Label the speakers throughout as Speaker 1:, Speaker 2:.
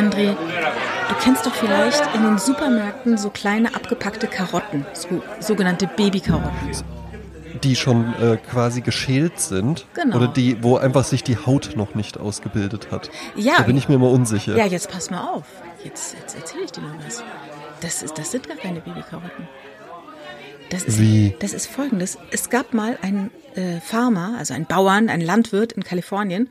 Speaker 1: André, du kennst doch vielleicht in den Supermärkten so kleine abgepackte Karotten, so, sogenannte Babykarotten.
Speaker 2: Die schon äh, quasi geschält sind.
Speaker 1: Genau.
Speaker 2: Oder die, wo einfach sich die Haut noch nicht ausgebildet hat.
Speaker 1: Ja.
Speaker 2: Da bin ich mir immer unsicher.
Speaker 1: Ja, jetzt pass mal auf. Jetzt, jetzt erzähle ich dir noch was. Das, ist, das sind gar keine Babykarotten. Das ist,
Speaker 2: Wie?
Speaker 1: Das ist folgendes. Es gab mal einen äh, Farmer, also einen Bauern, einen Landwirt in Kalifornien,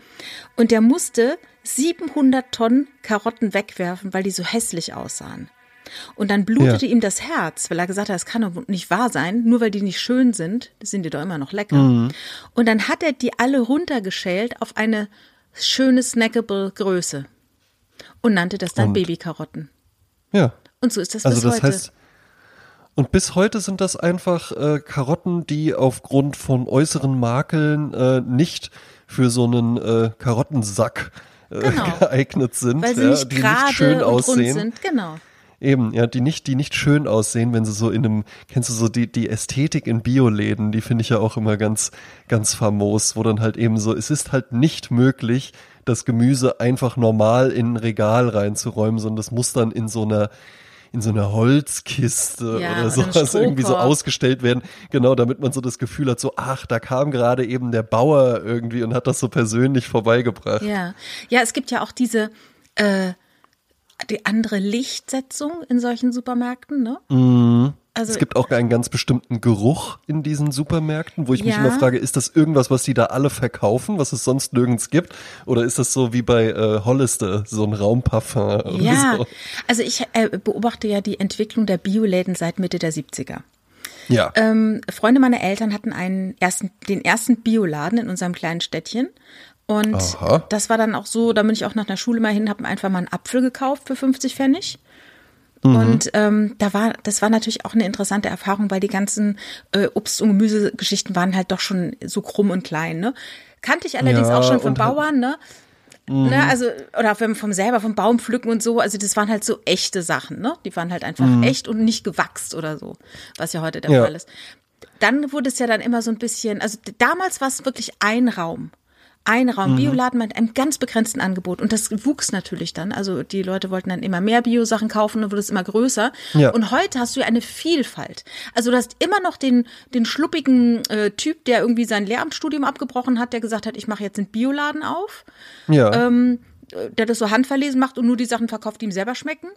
Speaker 1: und der musste 700 Tonnen Karotten wegwerfen, weil die so hässlich aussahen. Und dann blutete
Speaker 2: Ja.
Speaker 1: ihm das Herz, weil er gesagt hat, das kann doch nicht wahr sein, nur weil die nicht schön sind, sind die doch immer noch lecker.
Speaker 2: Mhm.
Speaker 1: Und dann hat er die alle runtergeschält auf eine schöne snackable Größe und nannte das dann
Speaker 2: Und?
Speaker 1: Babykarotten.
Speaker 2: Ja.
Speaker 1: Und so ist das
Speaker 2: Also
Speaker 1: bis
Speaker 2: das
Speaker 1: heute.
Speaker 2: heißt, und bis heute sind das einfach äh, Karotten, die aufgrund von äußeren Makeln äh, nicht für so einen äh, Karottensack äh,
Speaker 1: Genau.
Speaker 2: geeignet sind,
Speaker 1: weil sie
Speaker 2: ja,
Speaker 1: nicht
Speaker 2: die nicht schön aussehen.
Speaker 1: sind. Genau.
Speaker 2: Eben, ja, die nicht, die nicht schön aussehen, wenn sie so in einem, kennst du so die, die Ästhetik in Bioläden, die finde ich ja auch immer ganz, ganz famos, wo dann halt eben so, es ist halt nicht möglich, das Gemüse einfach normal in ein Regal reinzuräumen, sondern das muss dann in so einer, in so einer Holzkiste
Speaker 1: Ja,
Speaker 2: oder sowas irgendwie so ausgestellt werden. Genau, damit man so das Gefühl hat, so, ach, da kam gerade eben der Bauer irgendwie und hat das so persönlich vorbeigebracht.
Speaker 1: Ja. Ja, es gibt ja auch diese äh, die andere Lichtsetzung in solchen Supermärkten, ne? Also
Speaker 2: es gibt auch einen ganz bestimmten Geruch in diesen Supermärkten, wo ich mich
Speaker 1: Ja.
Speaker 2: immer frage, ist das irgendwas, was die da alle verkaufen, was es sonst nirgends gibt? Oder ist das so wie bei äh, Hollister, so ein Raumparfum?
Speaker 1: ja,
Speaker 2: So?
Speaker 1: also ich äh, beobachte ja die Entwicklung der Bioläden seit Mitte der 70er.
Speaker 2: Ja.
Speaker 1: Ähm, Freunde meiner Eltern hatten einen ersten, den ersten Bioladen in unserem kleinen Städtchen. Und
Speaker 2: Aha.
Speaker 1: das war dann auch so, da bin ich auch nach der Schule mal hin, habe mir einfach mal einen Apfel gekauft für 50 Pfennig.
Speaker 2: Mhm.
Speaker 1: Und ähm, da war, das war natürlich auch eine interessante Erfahrung, weil die ganzen äh, Obst- und Gemüsegeschichten waren halt doch schon so krumm und klein. Ne? Kannte ich allerdings
Speaker 2: Ja,
Speaker 1: auch schon von Bauern, ne? Ne, also, oder vom, vom selber, vom Baum pflücken und so. Also, das waren halt so echte Sachen, ne? Die waren halt einfach echt und nicht gewachst oder so, was ja heute der
Speaker 2: Ja.
Speaker 1: Fall ist. Dann wurde es ja dann immer so ein bisschen, also damals war es wirklich ein Raum. Ein
Speaker 2: Mhm.
Speaker 1: Raum, Bioladen mit einem ganz begrenzten Angebot. Und das wuchs natürlich dann. Also die Leute wollten dann immer mehr Bio-Sachen kaufen und wurde es immer größer.
Speaker 2: Ja.
Speaker 1: Und heute hast du ja eine Vielfalt. Also du hast immer noch den, den schluppigen äh, Typ, der irgendwie sein Lehramtsstudium abgebrochen hat, der gesagt hat, ich mache jetzt einen Bioladen auf
Speaker 2: ja.
Speaker 1: ähm, der das so handverlesen macht und nur die Sachen verkauft, die ihm selber schmecken.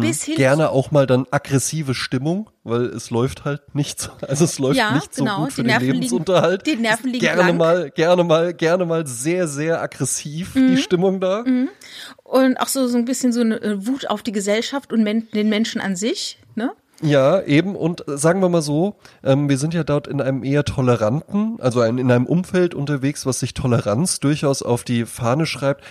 Speaker 1: Bis hin
Speaker 2: Mhm. Gerne auch mal dann aggressive Stimmung, weil es läuft halt nicht so, also es läuft
Speaker 1: Ja,
Speaker 2: nicht so
Speaker 1: genau,
Speaker 2: gut für
Speaker 1: die
Speaker 2: den
Speaker 1: Nerven liegen-
Speaker 2: Lebensunterhalt.
Speaker 1: die Nerven liegen
Speaker 2: gerne
Speaker 1: blank.
Speaker 2: mal, gerne mal, gerne mal sehr, sehr aggressiv
Speaker 1: Mhm.
Speaker 2: die Stimmung da.
Speaker 1: und auch so, so ein bisschen so eine äh, Wut auf die Gesellschaft und men den Menschen an sich. Ne?
Speaker 2: Ja, eben. Und sagen wir mal so, ähm, wir sind ja dort in einem eher toleranten, also ein, in einem Umfeld unterwegs, was sich Toleranz durchaus auf die Fahne schreibt.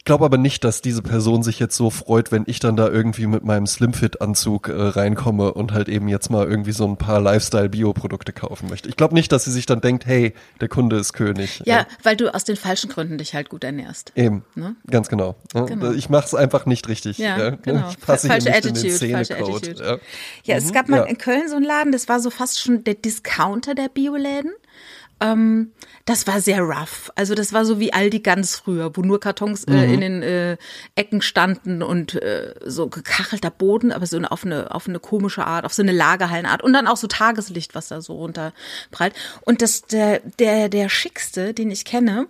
Speaker 2: Ich glaube aber nicht, dass diese Person sich jetzt so freut, wenn ich dann da irgendwie mit meinem Slimfit-Anzug äh, reinkomme und halt eben jetzt mal irgendwie so ein paar Lifestyle-Bio-Produkte kaufen möchte. Ich glaube nicht, dass sie sich dann denkt, hey, der Kunde ist König.
Speaker 1: Ja, weil du aus den falschen Gründen dich halt gut ernährst.
Speaker 2: Eben,
Speaker 1: Ne?
Speaker 2: ganz genau. Ja,
Speaker 1: Genau.
Speaker 2: Ich mache es einfach nicht richtig.
Speaker 1: Ja, genau.
Speaker 2: Ich passe hier
Speaker 1: Falsche
Speaker 2: nicht in den
Speaker 1: Attitude, falsche. Attitude.
Speaker 2: Ja.
Speaker 1: Ja, es gab mal
Speaker 2: ja.
Speaker 1: in Köln so einen Laden, das war so fast schon der Discounter der Bioläden. Ähm, das war sehr rough. Also das war so wie Aldi ganz früher, wo nur Kartons äh,
Speaker 2: Mhm.
Speaker 1: in den äh, Ecken standen und äh, so gekachelter Boden, aber so eine, auf, eine, auf eine komische Art, auf so eine Lagerhallenart und dann auch so Tageslicht, was da so runterprallt. Und das der der der schickste, den ich kenne,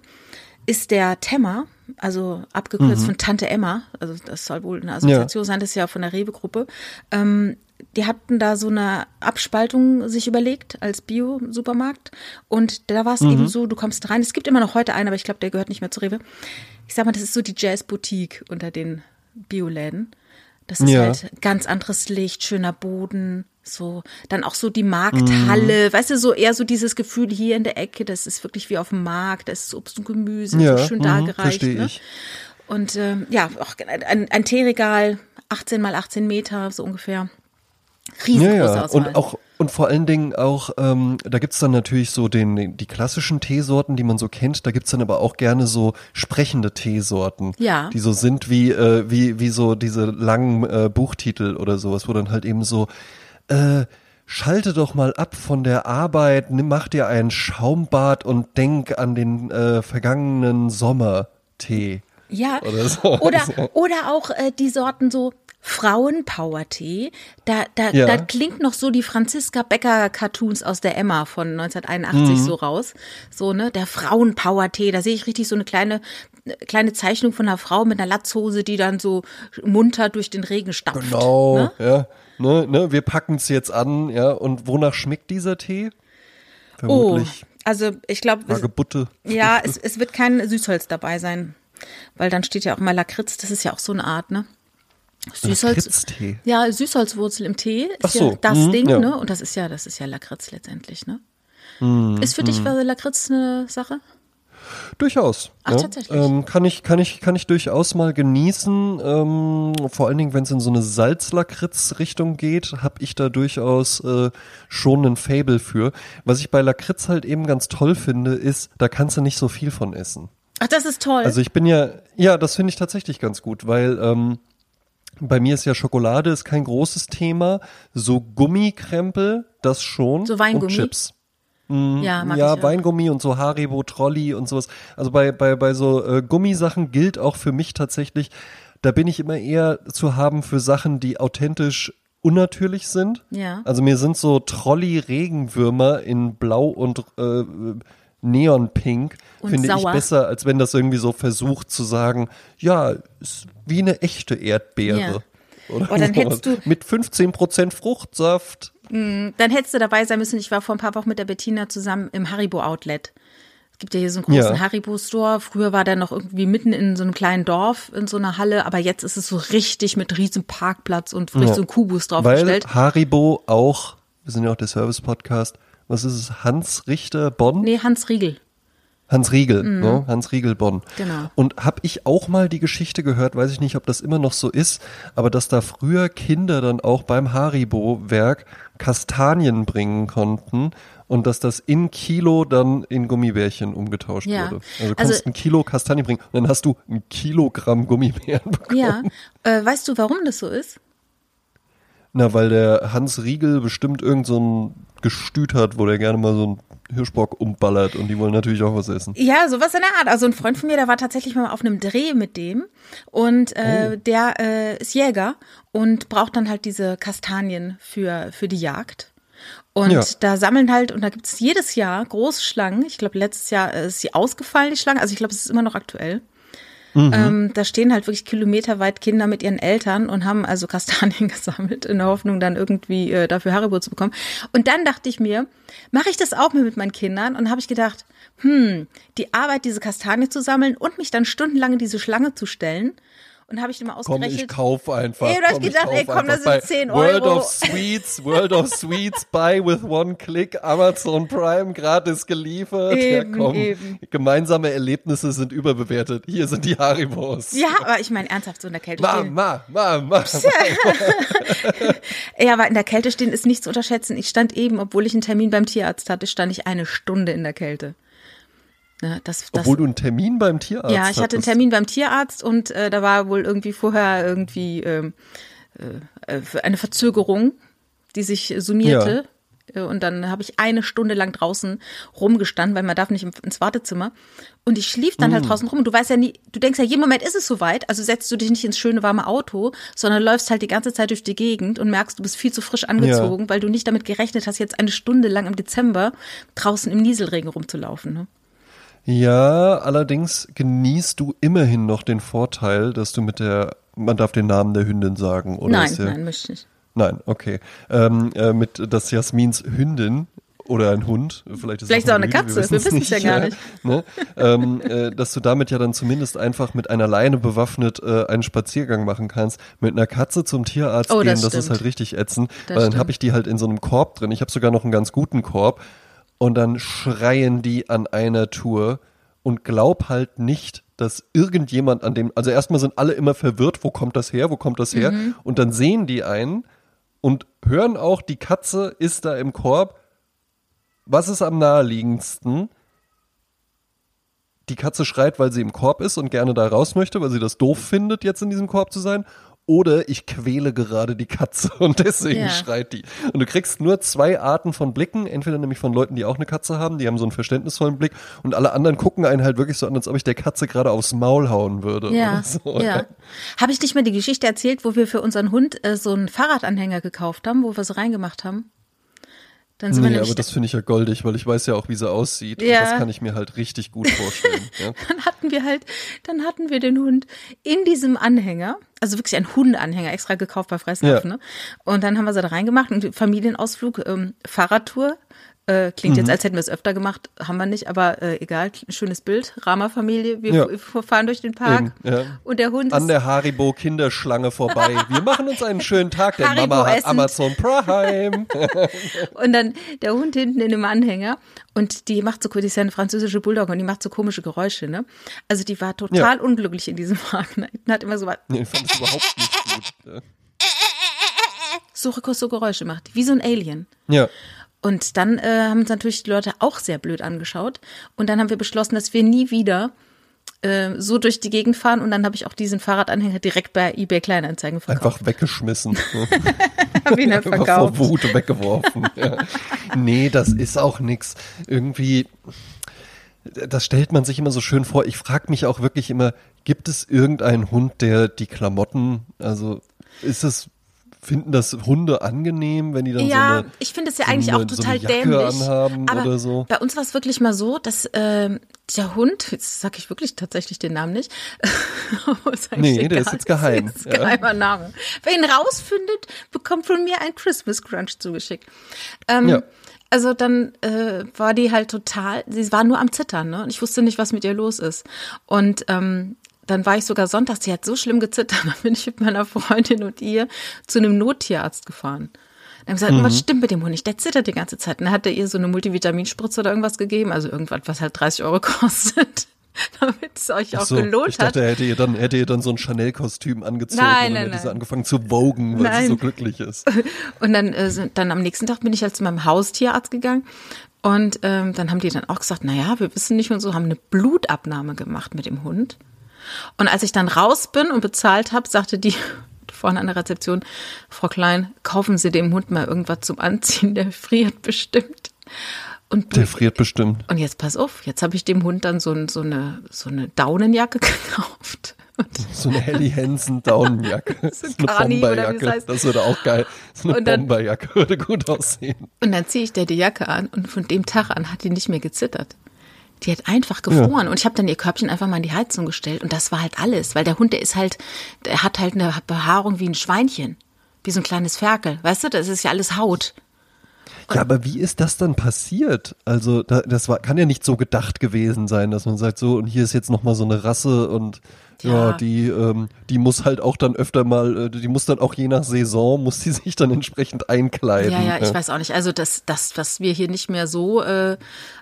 Speaker 1: ist der Temmer, also abgekürzt von Tante Emma, also das soll wohl eine Assoziation sein, das ist ja von der Rewe-Gruppe. Ähm, die hatten da so eine Abspaltung sich überlegt als Bio-Supermarkt und da war es eben so, du kommst rein, es gibt immer noch heute einen, aber ich glaube, der gehört nicht mehr zur Rewe. Ich sag mal, das ist so die Jazz-Boutique unter den Bioläden. Das ist
Speaker 2: Ja.
Speaker 1: halt ganz anderes Licht, schöner Boden, so, dann auch so die Markthalle, weißt du, so eher so dieses Gefühl hier in der Ecke, das ist wirklich wie auf dem Markt, das ist Obst und Gemüse,
Speaker 2: Ja,
Speaker 1: so schön
Speaker 2: mhm,
Speaker 1: dargereicht. Ne?
Speaker 2: ich.
Speaker 1: Und ähm, ja, auch ein, ein Teeregal, 18 mal 18 Meter, so ungefähr.
Speaker 2: Ja,
Speaker 1: Riesengroße
Speaker 2: ja.
Speaker 1: Auswahl.
Speaker 2: Und auch und vor allen Dingen auch, ähm, da gibt's dann natürlich so den, die klassischen Teesorten, die man so kennt. Da gibt's dann aber auch gerne so sprechende Teesorten,
Speaker 1: Ja.
Speaker 2: die so sind wie, äh, wie, wie so diese langen äh, Buchtitel oder sowas, wo dann halt eben so, äh, schalte doch mal ab von der Arbeit, nimm, mach dir ein Schaumbad und denk an den äh, vergangenen Sommertee.
Speaker 1: Ja.
Speaker 2: Oder so.
Speaker 1: Oder, oder auch äh, die Sorten so Frauenpower-Tee. Da, da,
Speaker 2: Ja.
Speaker 1: da klingt noch so die Franziska Becker-Cartoons aus der Emma von 1981
Speaker 2: Mhm.
Speaker 1: so raus. So, ne? Der Frauenpower-Tee. Da sehe ich richtig so eine kleine, kleine Zeichnung von einer Frau mit einer Latzhose, die dann so munter durch den Regen stapft.
Speaker 2: Genau,
Speaker 1: Ne?
Speaker 2: ja. Ne, ne, wir packen es jetzt an, ja. Und wonach schmeckt dieser Tee?
Speaker 1: Oh,
Speaker 2: Vermutlich
Speaker 1: also ich glaube, ja, es, es wird kein Süßholz dabei sein. Weil dann steht ja auch mal Lakritz, das ist ja auch so eine Art, ne? Süßholz. Ja, Süßholzwurzel im Tee ist
Speaker 2: Ach so,
Speaker 1: ja das
Speaker 2: mhm,
Speaker 1: Ding,
Speaker 2: ja.
Speaker 1: ne? Und das ist ja, das ist ja Lakritz letztendlich, ne?
Speaker 2: Mhm,
Speaker 1: ist für dich äh, Lakritz eine Sache?
Speaker 2: Durchaus.
Speaker 1: Ach,
Speaker 2: ja.
Speaker 1: tatsächlich?
Speaker 2: Ähm, kann ich, kann ich, kann ich durchaus mal genießen. Ähm, vor allen Dingen, wenn es in so eine Salzlakritz-Richtung geht, habe ich da durchaus äh, schon ein Fable für. Was ich bei Lakritz halt eben ganz toll finde, ist, da kannst du nicht so viel von essen.
Speaker 1: Ach, das ist toll.
Speaker 2: Also ich bin ja, ja, das finde ich tatsächlich ganz gut, weil ähm, bei mir ist ja Schokolade ist kein großes Thema. So Gummikrempel, das schon.
Speaker 1: So Weingummi?
Speaker 2: Und Chips.
Speaker 1: ja, mag
Speaker 2: ja,
Speaker 1: ich auch.
Speaker 2: Weingummi und so Haribo, Trolli und sowas. Also bei, bei, bei so äh, Gummisachen gilt auch für mich tatsächlich, da bin ich immer eher zu haben für Sachen, die authentisch unnatürlich sind.
Speaker 1: Ja.
Speaker 2: Also mir sind so Trolli-Regenwürmer in Blau und äh, Neonpink, finde ich besser, als wenn das irgendwie so versucht zu sagen, ja, ist wie eine echte Erdbeere. Oder
Speaker 1: Oh, dann hättest du-
Speaker 2: Mit 15% Fruchtsaft.
Speaker 1: Dann hättest du dabei sein müssen. Ich war vor ein paar Wochen mit der Bettina zusammen im Haribo Outlet. Es gibt ja hier so einen großen
Speaker 2: Ja.
Speaker 1: Haribo Store. Früher war der noch irgendwie mitten in so einem kleinen Dorf in so einer Halle, aber jetzt ist es so richtig mit riesen Parkplatz und richtig
Speaker 2: Ja.
Speaker 1: so ein Kubus
Speaker 2: Weil
Speaker 1: draufgestellt.
Speaker 2: Haribo auch, wir sind ja auch der Service-Podcast, was ist es, Hans Richter Bonn?
Speaker 1: Nee, Hans Riegel.
Speaker 2: Hans Riegel, ne? Hans Riegel Bonn.
Speaker 1: Genau.
Speaker 2: Und habe ich auch mal die Geschichte gehört, weiß ich nicht, ob das immer noch so ist, aber dass da früher Kinder dann auch beim Haribo-Werk Kastanien bringen konnten und dass das in Kilo dann in Gummibärchen umgetauscht
Speaker 1: Ja.
Speaker 2: wurde. Also du
Speaker 1: Also-
Speaker 2: kannst ein Kilo Kastanien bringen und dann hast du ein Kilogramm Gummibären bekommen.
Speaker 1: Ja. Äh, weißt du, warum das so ist?
Speaker 2: Na, weil der Hans Riegel bestimmt irgend so ein Gestüt hat, wo der gerne mal so einen Hirschbock umballert und die wollen natürlich auch was essen.
Speaker 1: Ja, sowas in der Art. Also ein Freund von mir, der war tatsächlich mal auf einem Dreh mit dem und äh, der äh, ist Jäger und braucht dann halt diese Kastanien für, für die Jagd. Und
Speaker 2: Ja.
Speaker 1: da sammeln halt, und da gibt es jedes Jahr große Schlangen. Ich glaube, letztes Jahr äh, ist sie ausgefallen, die Schlange. Also ich glaube, es ist immer noch aktuell. Ähm, da stehen halt wirklich kilometerweit Kinder mit ihren Eltern und haben also Kastanien gesammelt, in der Hoffnung, dann irgendwie äh, dafür Haribo zu bekommen. Und dann dachte ich mir, mache ich das auch mit meinen Kindern? Und habe ich gedacht, hm, die Arbeit, diese Kastanien zu sammeln und mich dann stundenlang in diese Schlange zu stellen. Und habe ich immer
Speaker 2: Komm,
Speaker 1: ausgerechnet.
Speaker 2: ich kauf einfach.
Speaker 1: Ey, du hast
Speaker 2: komm, ich
Speaker 1: gedacht, ey, komm, das sind 10
Speaker 2: Bei World
Speaker 1: Euro.
Speaker 2: of Sweets, World of Sweets, buy with one click, Amazon Prime gratis geliefert.
Speaker 1: Eben,
Speaker 2: ja, komm.
Speaker 1: eben.
Speaker 2: Gemeinsame Erlebnisse sind überbewertet. Hier sind die Haribos.
Speaker 1: ja, aber ich meine ernsthaft so in der Kälte stehen.
Speaker 2: Mama, Mama.
Speaker 1: Ja, aber in der Kälte stehen ist nicht zu unterschätzen. Ich stand eben, obwohl ich einen Termin beim Tierarzt hatte, stand ich eine Stunde in der Kälte. Ne, das, das,
Speaker 2: Obwohl du einen Termin beim Tierarzt
Speaker 1: ja, ich hatte einen. Termin beim Tierarzt und äh, da war wohl irgendwie vorher irgendwie ähm, äh, eine Verzögerung, die sich summierte. Äh, Und dann habe ich eine Stunde lang draußen rumgestanden, weil man darf nicht ins Wartezimmer. Und ich schlief dann
Speaker 2: Mm.
Speaker 1: halt draußen rum. Und du weißt ja nie, du denkst ja, jeden Moment ist es soweit. Also setzt du dich nicht ins schöne warme Auto, sondern läufst halt die ganze Zeit durch die Gegend und merkst, du bist viel zu frisch angezogen, weil du nicht damit gerechnet hast, jetzt eine Stunde lang im Dezember draußen im Nieselregen rumzulaufen. Ne?
Speaker 2: Ja, allerdings genießt du immerhin noch den Vorteil, dass du mit der, man darf den Namen der Hündin sagen, oder?
Speaker 1: Nein,
Speaker 2: der,
Speaker 1: nein, möchte ich nicht.
Speaker 2: Nein, okay. Ähm, äh, mit dass Jasmins Hündin oder ein Hund, vielleicht ist
Speaker 1: Vielleicht
Speaker 2: es
Speaker 1: auch
Speaker 2: ein
Speaker 1: eine Katze, wir
Speaker 2: wissen's
Speaker 1: wissen's ja gar nicht.
Speaker 2: Ne? ähm, äh, dass du damit ja dann zumindest einfach mit einer Leine bewaffnet äh, einen Spaziergang machen kannst. Mit einer Katze zum Tierarzt
Speaker 1: Oh,
Speaker 2: gehen,
Speaker 1: das
Speaker 2: das, ist
Speaker 1: stimmt.
Speaker 2: halt richtig ätzend.
Speaker 1: Das
Speaker 2: weil dann
Speaker 1: stimmt.
Speaker 2: habe ich die halt in so einem Korb drin. Ich habe sogar noch einen ganz guten Korb. Und dann schreien die an einer Tour und glaub halt nicht, dass irgendjemand an dem, also erstmal sind alle immer verwirrt, wo kommt das her, wo kommt das her?
Speaker 1: Mhm.
Speaker 2: Und dann sehen die einen und hören auch, die Katze ist da im Korb. Was ist am naheliegendsten? Die Katze schreit, weil sie im Korb ist und gerne da raus möchte, weil sie das doof findet, jetzt in diesem Korb zu sein. Oder ich quäle gerade die Katze und deswegen
Speaker 1: Ja.
Speaker 2: schreit die. Und du kriegst nur zwei Arten von Blicken, entweder nämlich von Leuten, die auch eine Katze haben, die haben so einen verständnisvollen Blick und alle anderen gucken einen halt wirklich so an, als ob ich der Katze gerade aufs Maul hauen würde.
Speaker 1: Ja,
Speaker 2: so.
Speaker 1: ja. Habe ich nicht mal die Geschichte erzählt, wo wir für unseren Hund äh, so einen Fahrradanhänger gekauft haben, wo wir so reingemacht haben? Dann sind wir
Speaker 2: Nee,
Speaker 1: nämlich
Speaker 2: aber das finde ich ja goldig, weil ich weiß ja auch, wie sie aussieht.
Speaker 1: Ja.
Speaker 2: Und das kann ich mir halt richtig gut vorstellen. ja.
Speaker 1: dann hatten wir halt, dann hatten wir den Hund in diesem Anhänger, also wirklich ein Hundeanhänger, extra gekauft bei Freislauf,
Speaker 2: Ja.
Speaker 1: ne? Und dann haben wir sie da reingemacht, einen Familienausflug, ähm, Fahrradtour. Äh, klingt
Speaker 2: Mhm.
Speaker 1: jetzt, als hätten wir es öfter gemacht, haben wir nicht, aber äh, egal, schönes Bild, Rama-Familie, wir
Speaker 2: Ja.
Speaker 1: fahren durch den Park
Speaker 2: Eben, ja.
Speaker 1: und der Hund
Speaker 2: An der Haribo Kinderschlange vorbei. Wir machen uns einen schönen Tag, denn
Speaker 1: Haribo
Speaker 2: Mama hat. Amazon Prime.
Speaker 1: Und dann der Hund hinten in dem Anhänger und die macht so, die ist ja eine französische Bulldog und die macht so komische Geräusche, ne? Also die war total unglücklich in diesem Wagen. Die hat immer so,
Speaker 2: Nee, ich fand das überhaupt nicht gut. Ja.
Speaker 1: so, so Geräusche gemacht, wie so ein Alien.
Speaker 2: Ja.
Speaker 1: Und dann äh, haben uns natürlich die Leute auch sehr blöd angeschaut. Und dann haben wir beschlossen, dass wir nie wieder äh, so durch die Gegend fahren. Und dann habe ich auch diesen Fahrradanhänger direkt bei eBay Kleinanzeigen verkauft.
Speaker 2: Einfach weggeschmissen.
Speaker 1: Hab ihn dann
Speaker 2: Einfach vor
Speaker 1: verkauft.
Speaker 2: Wut weggeworfen. Ja. Nee, das ist auch nix. Irgendwie, das stellt man sich immer so schön vor. Ich frage mich auch wirklich immer, gibt es irgendeinen Hund, der die Klamotten, also ist es, finden das Hunde angenehm, wenn die dann so
Speaker 1: Ja,
Speaker 2: eine
Speaker 1: ich finde es ja
Speaker 2: so
Speaker 1: eigentlich
Speaker 2: eine-
Speaker 1: auch
Speaker 2: so
Speaker 1: total
Speaker 2: Jacke
Speaker 1: dämlich.
Speaker 2: anhaben
Speaker 1: aber
Speaker 2: oder so?
Speaker 1: bei uns war es wirklich mal so, dass ähm, der Hund, jetzt sage ich wirklich tatsächlich den Namen nicht.
Speaker 2: Nee, der ist jetzt geheim,
Speaker 1: Das ist
Speaker 2: ja.
Speaker 1: geheimer Name. Wer ihn rausfindet, bekommt von mir ein Christmas Crunch zugeschickt. Ähm,
Speaker 2: Ja.
Speaker 1: Also dann äh, war die halt total, sie war nur am Zittern, ne? Und ich wusste nicht, was mit ihr los ist. Und ähm, dann war ich sogar sonntags, sie hat so schlimm gezittert, dann bin ich mit meiner Freundin und ihr zu einem Nottierarzt gefahren. Dann haben sie gesagt, was stimmt mit dem Hund nicht? Der zittert die ganze Zeit. Und dann hat er ihr so eine Multivitaminspritze oder irgendwas gegeben, also irgendwas, was halt 30 Euro kostet, damit es euch auch
Speaker 2: so,
Speaker 1: gelohnt
Speaker 2: ich dachte,
Speaker 1: hat.
Speaker 2: er hätte ihr dann, hätte ihr dann so ein Chanel-Kostüm angezogen
Speaker 1: Nein,
Speaker 2: und
Speaker 1: nein,
Speaker 2: hätte sie angefangen zu vogen, weil
Speaker 1: Nein.
Speaker 2: sie so glücklich ist.
Speaker 1: Und dann, äh, dann am nächsten Tag bin ich halt zu meinem Haustierarzt gegangen. Und ähm, dann haben die dann auch gesagt, na ja, wir wissen nicht und so, haben eine Blutabnahme gemacht mit dem Hund. Und als ich dann raus bin und bezahlt habe, sagte die vorne an der Rezeption, Frau Klein, kaufen Sie dem Hund mal irgendwas zum Anziehen, der friert bestimmt. Und,
Speaker 2: Der friert bestimmt.
Speaker 1: und jetzt pass auf, jetzt habe ich dem Hund dann so, so eine so eine Daunenjacke gekauft.
Speaker 2: So eine Helly Hansen Daunenjacke. Das ist eine
Speaker 1: Carni oder wie das
Speaker 2: Bomberjacke.
Speaker 1: heißt.
Speaker 2: Das würde auch geil. So eine
Speaker 1: dann-
Speaker 2: Bomberjacke würde gut aussehen.
Speaker 1: Und dann ziehe ich der die Jacke an und von dem Tag an hat die nicht mehr gezittert. Die hat einfach gefroren und ich habe dann ihr Körbchen einfach mal in die Heizung gestellt und das war halt alles, weil der Hund, der ist halt, der hat halt eine Behaarung wie ein Schweinchen, wie so ein kleines Ferkel, weißt du, das ist ja alles Haut.
Speaker 2: Ja, aber wie ist das dann passiert? Also, da, das war, kann ja nicht so gedacht gewesen sein, dass man sagt, so, und hier ist jetzt nochmal so eine Rasse und ja,
Speaker 1: Ja.
Speaker 2: die, ähm, die muss halt auch dann öfter mal, äh, die muss dann auch je nach Saison, muss die sich dann entsprechend einkleiden.
Speaker 1: Ja, ja, ich weiß auch nicht. Also das, das, was wir hier nicht mehr so äh,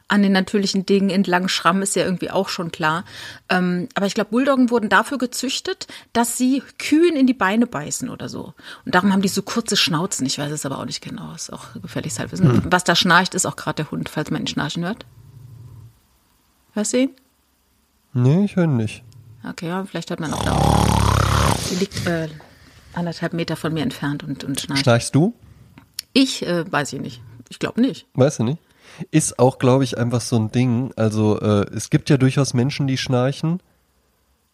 Speaker 1: an den natürlichen Dingen entlang schrammen, ist ja irgendwie auch schon klar. Ähm, aber ich glaube, Bulldoggen wurden dafür gezüchtet, dass sie Kühen in die Beine beißen oder so. Und darum haben die so kurze Schnauzen. Ich weiß es aber auch nicht genau. Ist auch gefährliches Halbwissen.
Speaker 2: Hm.
Speaker 1: Was da schnarcht, ist auch gerade der Hund, falls man ihn schnarchen hört. Hörst du ihn?
Speaker 2: Nee, ich höre nicht.
Speaker 1: Okay, ja, vielleicht hört man auch da. Die liegt äh, anderthalb Meter von mir entfernt und, und schnarcht.
Speaker 2: Schnarchst du?
Speaker 1: Ich äh, weiß ich nicht. Ich glaube nicht.
Speaker 2: Weißt du nicht? Ist auch, glaube ich, einfach so ein Ding. Also, äh, es gibt ja durchaus Menschen, die schnarchen.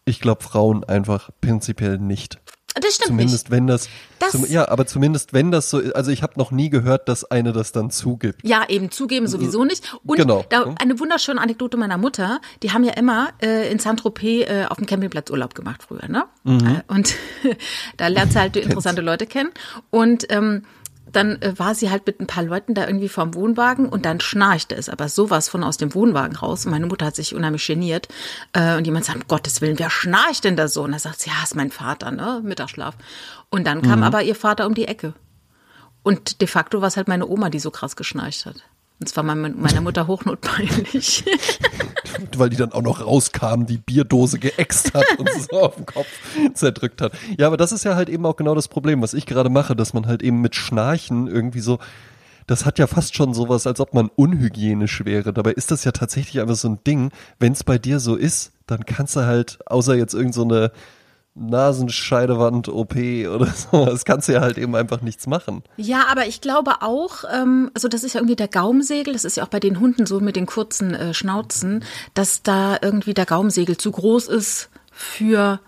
Speaker 2: Ich glaube, Frauen einfach prinzipiell nicht.
Speaker 1: Das stimmt
Speaker 2: Zumindest
Speaker 1: nicht.
Speaker 2: wenn das,
Speaker 1: Das-
Speaker 2: zum, ja, aber zumindest wenn das so, ist. also ich habe noch nie gehört, dass eine das dann zugibt.
Speaker 1: Ja, eben zugeben sowieso nicht. Und
Speaker 2: Genau.
Speaker 1: da, eine wunderschöne Anekdote meiner Mutter, die haben ja immer äh, in Saint-Tropez äh, auf dem Campingplatz Urlaub gemacht früher, ne? Äh, Und da lernt sie halt interessante Leute kennen. Und ähm, dann äh, war sie halt mit ein paar Leuten da irgendwie vorm Wohnwagen und dann schnarchte es aber sowas von aus dem Wohnwagen raus. Und meine Mutter hat sich unheimlich geniert. Äh, und jemand sagt, um Gottes Willen, wer schnarcht denn da so? Und da sagt sie, ja, ist mein Vater, ne? Mittagsschlaf. Und dann kam aber ihr Vater um die Ecke. Und de facto war es halt meine Oma, die so krass geschnarcht hat. Und zwar mein- meiner Mutter hochnotpeinlich.
Speaker 2: weil die dann auch noch rauskam, die Bierdose geäxt hat und so auf den Kopf zerdrückt hat. Ja, aber das ist ja halt eben auch genau das Problem, was ich gerade mache, dass man halt eben mit Schnarchen irgendwie so, das hat ja fast schon sowas, als ob man unhygienisch wäre. Dabei ist das ja tatsächlich einfach so ein Ding, wenn es bei dir so ist, dann kannst du halt, außer jetzt irgend so eine Nasenscheidewand-OP oder so. Das kannst du ja halt eben einfach nichts machen.
Speaker 1: Ja, aber ich glaube auch, ähm, also das ist ja irgendwie der Gaumsegel, das ist ja auch bei den Hunden so mit den kurzen äh, Schnauzen, dass da irgendwie der Gaumsegel zu groß ist für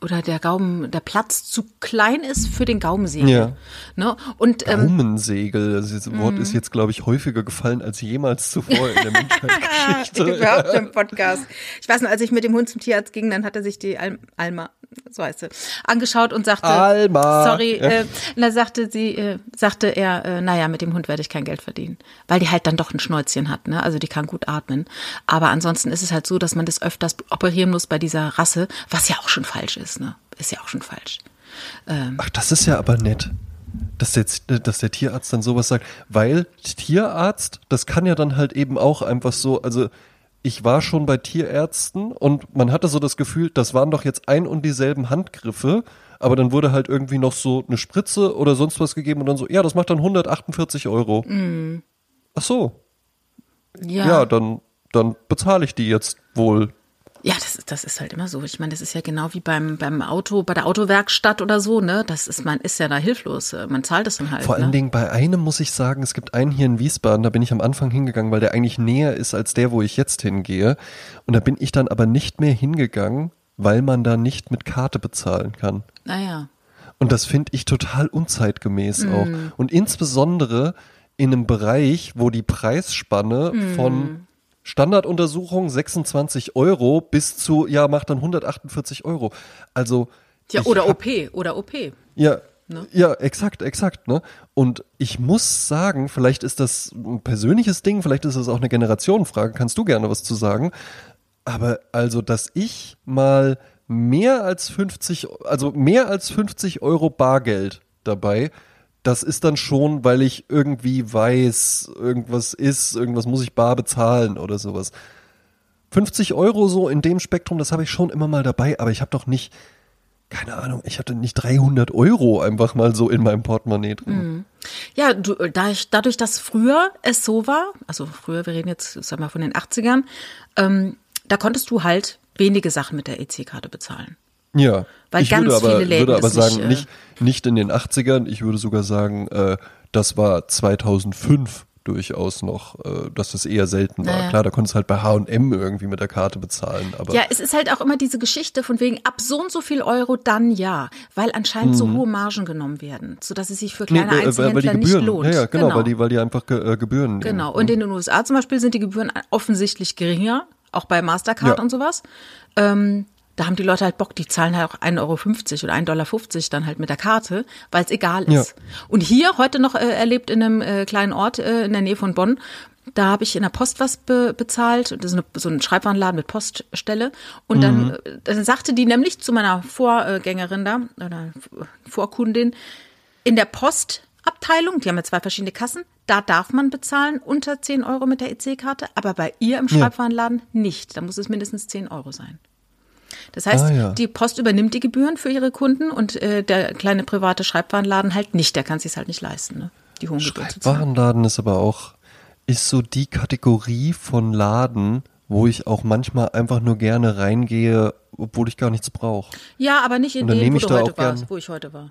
Speaker 1: oder der Gaumen, der Platz zu klein ist für den Gaumensegel. Ja. Ne? Und,
Speaker 2: ähm, Gaumensegel, das Wort ist jetzt, glaube ich, häufiger gefallen als jemals zuvor in der Menschheitsgeschichte.
Speaker 1: Überhaupt im Podcast. Ich weiß noch, als ich mit dem Hund zum Tierarzt ging, dann hat er sich die Al Alma, so heißt sie, angeschaut und sagte,
Speaker 2: Alma.
Speaker 1: sorry, ja. äh, da sagte sie, äh, sagte er, äh, naja, mit dem Hund werde ich kein Geld verdienen, weil die halt dann doch ein Schnäuzchen hat, ne? Also die kann gut atmen. Aber ansonsten ist es halt so, dass man das öfters operieren muss bei dieser Rasse, was ja auch schon falsch ist, ne? Ist ja auch schon falsch.
Speaker 2: Ähm, Ach, das ist ja aber nett dass der, dass der Tierarzt dann sowas sagt, weil Tierarzt, das kann ja dann halt eben auch einfach so, also ich war schon bei Tierärzten und man hatte so das Gefühl, das waren doch jetzt ein und dieselben Handgriffe, aber dann wurde halt irgendwie noch so eine Spritze oder sonst was gegeben und dann so, ja, das macht dann 148 Euro. Mm. Ach so. Ja. Ja, dann, dann bezahle ich die jetzt wohl.
Speaker 1: Ja, das, das ist halt immer so. Ich meine, das ist ja genau wie beim, beim Auto, bei der Autowerkstatt oder so, ne? Das ist, man ist ja da hilflos. Man zahlt es dann halt.
Speaker 2: Vor allen
Speaker 1: ne?
Speaker 2: Dingen bei einem muss ich sagen, es gibt einen hier in Wiesbaden, da bin ich am Anfang hingegangen, weil der eigentlich näher ist als der, wo ich jetzt hingehe. Und da bin ich dann aber nicht mehr hingegangen, weil man da nicht mit Karte bezahlen kann.
Speaker 1: Naja.
Speaker 2: Und das finde ich total unzeitgemäß mm. auch. Und insbesondere in einem Bereich, wo die Preisspanne mm. von Standarduntersuchung 26 Euro bis zu, ja, macht dann 148 Euro. Also.
Speaker 1: Ja, oder hab, OP, oder OP.
Speaker 2: Ja. Ne? Ja, exakt, exakt, ne? Und ich muss sagen, vielleicht ist das ein persönliches Ding, vielleicht ist das auch eine Generationenfrage, kannst du gerne was zu sagen. Aber also, dass ich mal mehr als 50, also mehr als 50 Euro Bargeld dabei das ist dann schon, weil ich irgendwie weiß, irgendwas ist, irgendwas muss ich bar bezahlen oder sowas. 50 Euro so in dem Spektrum, das habe ich schon immer mal dabei, aber ich habe doch nicht, keine Ahnung, ich hatte nicht 300 Euro einfach mal so in meinem Portemonnaie drin. Mhm.
Speaker 1: Ja, du, da ich, dadurch, dass früher es so war, also früher, wir reden jetzt, sag mal, von den 80ern, ähm, da konntest du halt wenige Sachen mit der EC-Karte bezahlen.
Speaker 2: Ja,
Speaker 1: Weil
Speaker 2: ich
Speaker 1: ganz
Speaker 2: würde aber,
Speaker 1: viele Läden
Speaker 2: würde aber sagen,
Speaker 1: nicht, äh,
Speaker 2: nicht, nicht in den 80ern, ich würde sogar sagen, äh, das war 2005 durchaus noch, äh, dass das eher selten war. Naja. Klar, da konntest du halt bei H&M irgendwie mit der Karte bezahlen. Aber
Speaker 1: ja, es ist halt auch immer diese Geschichte von wegen ab so und so viel Euro dann ja, weil anscheinend mhm. so hohe Margen genommen werden, so dass es sich für kleine nee, Einzelhändler die Gebühren, nicht lohnt.
Speaker 2: Ja, ja genau, genau, Weil, die, weil die einfach ge, äh, Gebühren
Speaker 1: Genau, nehmen. und in den USA zum Beispiel sind die Gebühren offensichtlich geringer, auch bei Mastercard ja. und sowas. Ähm, da haben die Leute halt Bock, die zahlen halt auch 1,50 Euro oder 1,50 Dollar dann halt mit der Karte, weil es egal ist. Ja. Und hier heute noch äh, erlebt in einem äh, kleinen Ort äh, in der Nähe von Bonn, da habe ich in der Post was be bezahlt, das ist eine, so ein Schreibwarenladen mit Poststelle. Und mhm. dann, äh, dann sagte die nämlich zu meiner Vorgängerin da, oder Vorkundin, in der Postabteilung, die haben ja zwei verschiedene Kassen, da darf man bezahlen unter 10 Euro mit der EC-Karte, aber bei ihr im Schreibwarenladen ja. nicht. Da muss es mindestens 10 Euro sein. Das heißt, ah, ja. die Post übernimmt die Gebühren für ihre Kunden und äh, der kleine private Schreibwarenladen halt nicht. Der kann sich halt nicht leisten, ne? die hohen
Speaker 2: Gebühren Schreibwarenladen ist aber auch, ist so die Kategorie von Laden, wo ich auch manchmal einfach nur gerne reingehe, obwohl ich gar nichts brauche.
Speaker 1: Ja, aber nicht in dem, warst, wo ich heute war.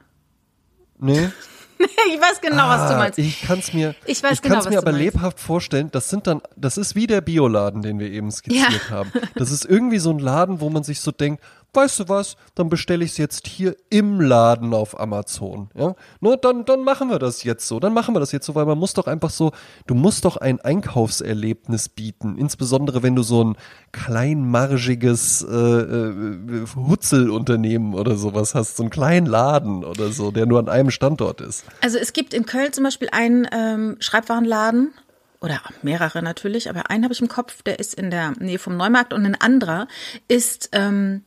Speaker 2: Nee.
Speaker 1: ich weiß genau, ah, was du ah, meinst.
Speaker 2: Ich kann es mir, ich weiß ich genau, mir aber lebhaft vorstellen. Das sind dann, das ist wie der Bioladen, den wir eben skizziert ja. haben. Das ist irgendwie so ein Laden, wo man sich so denkt, weißt du was, dann bestelle ich es jetzt hier im Laden auf Amazon. Ja, ne, dann, dann machen wir das jetzt so. Dann machen wir das jetzt so, weil man muss doch einfach so, du musst doch ein Einkaufserlebnis bieten. Insbesondere wenn du so ein kleinmargiges äh, äh, Hutzelunternehmen oder sowas hast, so einen kleinen Laden oder so, der nur an einem Standort ist.
Speaker 1: Also es gibt in Köln zum Beispiel einen ähm, Schreibwarenladen, oder mehrere natürlich, aber einen habe ich im Kopf, der ist in der Nähe vom Neumarkt und ein anderer ist ähm,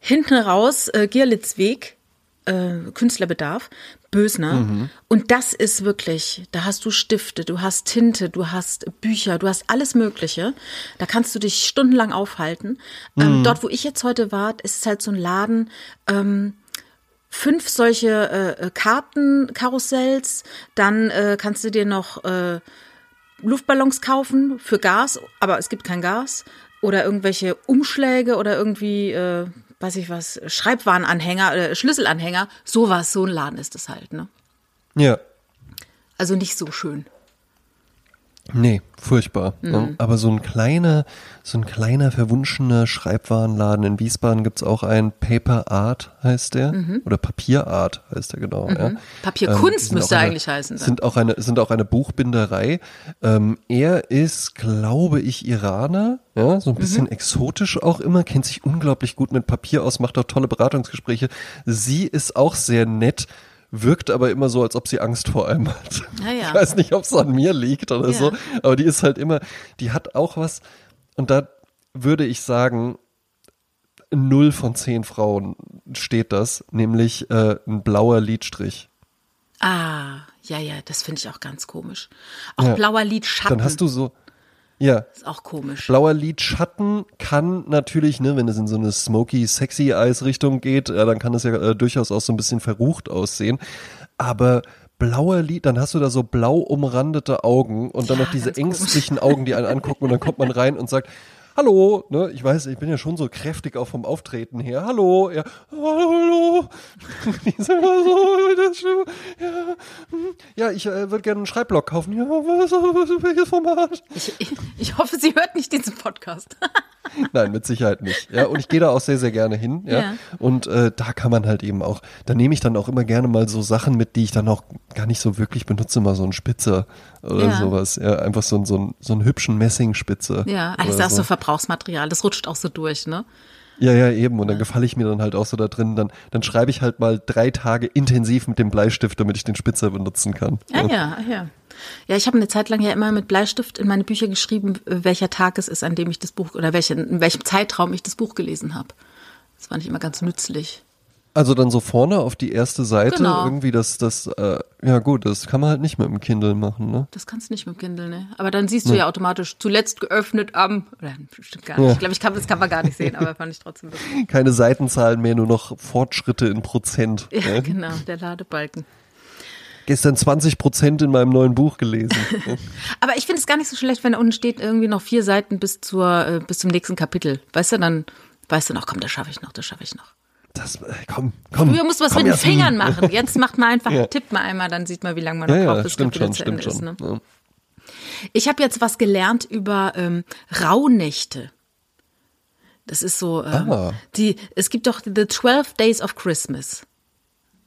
Speaker 1: hinten raus äh, Gierlitzweg, äh, Künstlerbedarf, Bösner. Mhm. Und das ist wirklich, da hast du Stifte, du hast Tinte, du hast Bücher, du hast alles Mögliche. Da kannst du dich stundenlang aufhalten. Ähm, mhm. Ähm, dort, wo ich jetzt heute war, ist es halt so ein Laden, ähm, fünf solche äh, äh, Kartenkarussells, dann äh, kannst du dir noch äh, Luftballons kaufen für Gas, aber es gibt kein Gas oder irgendwelche Umschläge oder irgendwie äh, weiß ich was, Schreibwarenanhänger, äh, Schlüsselanhänger, sowas, so ein Laden ist es halt, ne?
Speaker 2: Ja.
Speaker 1: Also nicht so schön.
Speaker 2: Nee, furchtbar.
Speaker 1: Mhm.
Speaker 2: Ne? Aber so ein kleiner, so ein kleiner verwunschener Schreibwarenladen in Wiesbaden gibt's auch einen. Paper Art heißt der.
Speaker 1: Mhm.
Speaker 2: Oder Papierart heißt der genau. Ja.
Speaker 1: Papierkunst
Speaker 2: sind
Speaker 1: müsste
Speaker 2: eine,
Speaker 1: eigentlich heißen dann.
Speaker 2: Sind auch eine, sind auch eine Buchbinderei. Ähm, er ist, glaube ich, Iraner. Ja, so ein bisschen
Speaker 1: Mhm.
Speaker 2: exotisch auch immer, kennt sich unglaublich gut mit Papier aus, macht auch tolle Beratungsgespräche. Sie ist auch sehr nett. Wirkt aber immer so, als ob sie Angst vor allem hat.
Speaker 1: Ja, ja.
Speaker 2: Ich weiß nicht, ob es an mir liegt oder
Speaker 1: Ja.
Speaker 2: so, aber die ist halt immer, die hat auch was, und da würde ich sagen, null von zehn Frauen steht das, nämlich äh, ein blauer Lidstrich.
Speaker 1: Ah, ja, ja, das finde ich auch ganz komisch. Auch blauer Lidschatten
Speaker 2: Dann hast du so, ja,
Speaker 1: ist auch komisch.
Speaker 2: blauer Lidschatten kann natürlich, ne, wenn es in so eine smoky, sexy Eyes Richtung geht, ja, dann kann es ja äh, durchaus auch so ein bisschen verrucht aussehen. Aber blauer Lid, dann hast du da so blau umrandete Augen und dann
Speaker 1: Ja,
Speaker 2: noch diese
Speaker 1: ganz komisch.
Speaker 2: ängstlichen Augen, die einen angucken und dann kommt man rein und sagt, Hallo, ne, ich weiß, ich bin ja schon so kräftig auch vom Auftreten her. Hallo, ja, hallo. So, ist schon- ja, hm, ja, ich äh, würde gerne einen Schreibblock kaufen. Ja, was, was, welches Format?
Speaker 1: Ich, ich, ich hoffe, sie hört nicht diesen Podcast.
Speaker 2: Nein, mit Sicherheit nicht. Ja, und ich gehe da auch sehr, sehr gerne hin. Ja.
Speaker 1: Ja.
Speaker 2: Und äh, da kann man halt eben auch, da nehme ich dann auch immer gerne mal so Sachen mit, die ich dann auch gar nicht so wirklich benutze, mal so ein Spitzer oder
Speaker 1: Ja.
Speaker 2: sowas. Ja, einfach so, so, ein, so einen hübschen Messingspitzer.
Speaker 1: Ja, das ist
Speaker 2: oder
Speaker 1: auch so Verbrauchsmaterial. Das rutscht auch so durch, ne?
Speaker 2: Ja, ja, eben. Und dann gefalle ich mir dann halt auch so da drin. Dann, dann schreibe ich halt mal drei Tage intensiv mit dem Bleistift, damit ich den Spitzer benutzen kann.
Speaker 1: Ja, ja, ah, ja. Ja, ich habe eine Zeit lang ja immer mit Bleistift in meine Bücher geschrieben, welcher Tag es ist, an dem ich das Buch oder welche, in welchem Zeitraum ich das Buch gelesen habe. Das fand ich immer ganz nützlich.
Speaker 2: Also dann so vorne auf die erste Seite
Speaker 1: Genau.
Speaker 2: irgendwie das, das, äh, ja gut, das kann man halt nicht mit dem Kindle machen, ne?
Speaker 1: Das kannst du nicht mit dem Kindle, ne? Aber dann siehst du ja automatisch zuletzt geöffnet am, oder stimmt gar nicht.
Speaker 2: Ja.
Speaker 1: Ich glaube, ich kann, das kann man gar nicht sehen, aber fand ich trotzdem lustig.
Speaker 2: Keine Seitenzahlen mehr, nur noch Fortschritte in Prozent.
Speaker 1: Ja,
Speaker 2: ne?
Speaker 1: genau, der Ladebalken.
Speaker 2: Gestern 20 Prozent in meinem neuen Buch gelesen.
Speaker 1: Aber ich finde es gar nicht so schlecht, wenn da unten steht irgendwie noch vier Seiten bis zur, äh, bis zum nächsten Kapitel. Weißt du, dann weißt du noch, komm, das schaffe ich noch, das schaffe ich noch.
Speaker 2: Das, äh, komm, komm.
Speaker 1: Früher musst du was
Speaker 2: komm,
Speaker 1: mit den. Fingern machen. Jetzt macht man einfach,
Speaker 2: Ja.
Speaker 1: tippt man einmal, dann sieht man, wie lange man noch
Speaker 2: Ja,
Speaker 1: braucht,
Speaker 2: ja,
Speaker 1: bis das
Speaker 2: stimmt schon,
Speaker 1: zu
Speaker 2: stimmt
Speaker 1: Ende
Speaker 2: schon.
Speaker 1: ist. Ne?
Speaker 2: Ja.
Speaker 1: Ich habe jetzt was gelernt über ähm, Rauhnächte. Das ist so, ähm,
Speaker 2: Ah.
Speaker 1: die, es gibt doch The 12 Days of Christmas.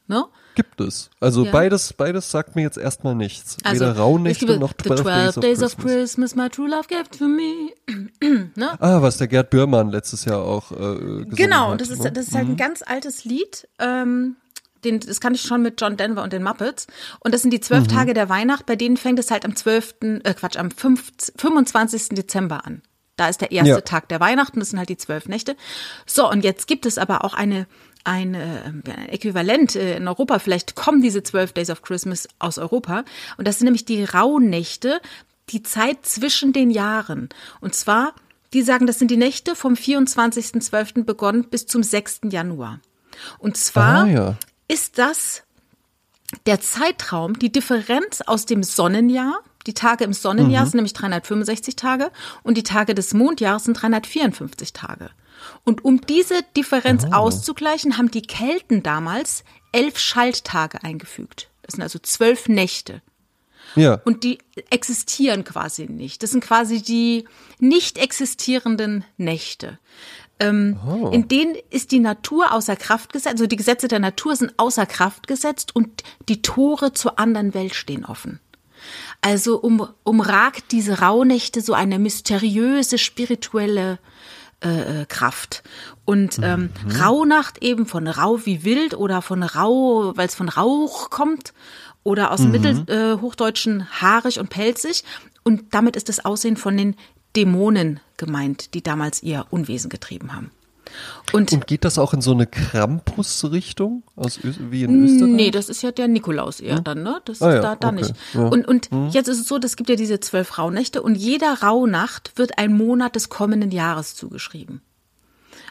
Speaker 1: Ne?
Speaker 2: Gibt es. Also
Speaker 1: Ja.
Speaker 2: beides, beides sagt mir jetzt erstmal nichts.
Speaker 1: Also,
Speaker 2: Weder Rauhnächte
Speaker 1: gibt
Speaker 2: noch
Speaker 1: The
Speaker 2: 12
Speaker 1: 12
Speaker 2: Days of Christmas.
Speaker 1: Christmas, my true love gave to me.
Speaker 2: Ah, was der Gerd Bührmann letztes Jahr auch äh, gesungen
Speaker 1: Genau,
Speaker 2: hat.
Speaker 1: das ist,
Speaker 2: ne?
Speaker 1: das ist halt ein ganz altes Lied. Ähm, den, das kann ich schon mit John Denver und den Muppets. Und das sind die zwölf Tage der Weihnacht, bei denen fängt es halt am 12., äh Quatsch, am 5, 25. Dezember an. Da ist der erste
Speaker 2: Ja.
Speaker 1: Tag der Weihnachten, das sind halt die zwölf Nächte. So, und jetzt gibt es aber auch eine, eine, äh, ein Äquivalent äh, in Europa. Vielleicht kommen diese zwölf Days of Christmas aus Europa. Und das sind nämlich die Rauhnächte, die Zeit zwischen den Jahren. Und zwar, die sagen, das sind die Nächte vom 24.12. begonnen bis zum 6. Januar. Und zwar
Speaker 2: Ah, ja.
Speaker 1: ist das der Zeitraum, die Differenz aus dem Sonnenjahr. Die Tage im Sonnenjahr sind nämlich 365 Tage und die Tage des Mondjahres sind 354 Tage. Und um diese Differenz auszugleichen, haben die Kelten damals elf Schalttage eingefügt. Das sind also zwölf Nächte.
Speaker 2: Ja.
Speaker 1: Und die existieren quasi nicht. Das sind quasi die nicht existierenden Nächte. Ähm, In denen ist die Natur außer Kraft gesetzt, also die Gesetze der Natur sind außer Kraft gesetzt und die Tore zur anderen Welt stehen offen. Also um, umragt diese Rauhnächte so eine mysteriöse spirituelle äh, äh, Kraft. Und ähm, Rauhnacht eben von rau wie wild oder von rau, weil es von Rauch kommt oder aus dem Mittelhochdeutschen äh, haarig und pelzig. Und damit ist das Aussehen von den Dämonen gemeint, die damals ihr Unwesen getrieben haben. Und,
Speaker 2: Und geht das auch in so eine Krampus-Richtung aus Ö wie in Österreich?
Speaker 1: Nee, das ist ja der Nikolaus eher dann, ne? Das
Speaker 2: Ah
Speaker 1: ist
Speaker 2: ja,
Speaker 1: da, da
Speaker 2: okay.
Speaker 1: nicht.
Speaker 2: Ja.
Speaker 1: Und, und jetzt ist es so, es gibt ja diese zwölf Rauhnächte und jeder Rauhnacht wird ein Monat des kommenden Jahres zugeschrieben.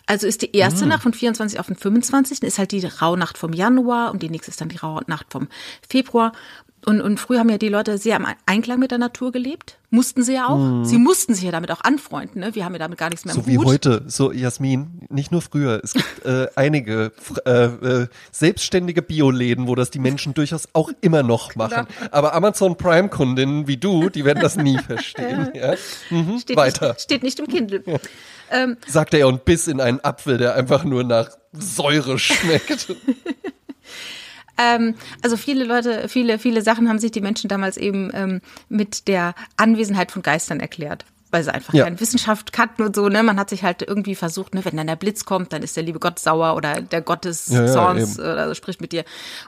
Speaker 1: Also ist die erste Nacht von 24 auf den 25. ist halt die Rauhnacht vom Januar und die nächste ist dann die Rauhnacht vom Februar. Und, und früher haben ja die Leute sehr im Einklang mit der Natur gelebt. Mussten sie ja auch. Sie mussten sich ja damit auch anfreunden. Ne? Wir haben ja damit gar nichts mehr
Speaker 2: So
Speaker 1: im
Speaker 2: wie
Speaker 1: Hut.
Speaker 2: heute, so Jasmin, nicht nur früher. Es gibt äh, einige äh, äh, selbstständige Bioläden, wo das die Menschen durchaus auch immer noch machen. Aber Amazon Prime-Kundinnen wie du, die werden das nie verstehen. Ja. Mhm.
Speaker 1: Steht
Speaker 2: Weiter,
Speaker 1: Nicht, steht nicht im Kindle.
Speaker 2: sagt er und biss in einen Apfel, der einfach nur nach Säure schmeckt.
Speaker 1: Ähm, also viele Leute, viele, viele Sachen haben sich die Menschen damals eben ähm, mit der Anwesenheit von Geistern erklärt. Weil sie einfach
Speaker 2: Ja.
Speaker 1: keine Wissenschaft kannten und so, ne? Man hat sich halt irgendwie versucht, ne, wenn dann der Blitz kommt, dann ist der liebe Gott sauer oder der Gott des
Speaker 2: Ja, ja,
Speaker 1: Zorns
Speaker 2: eben.
Speaker 1: oder so spricht mit dir.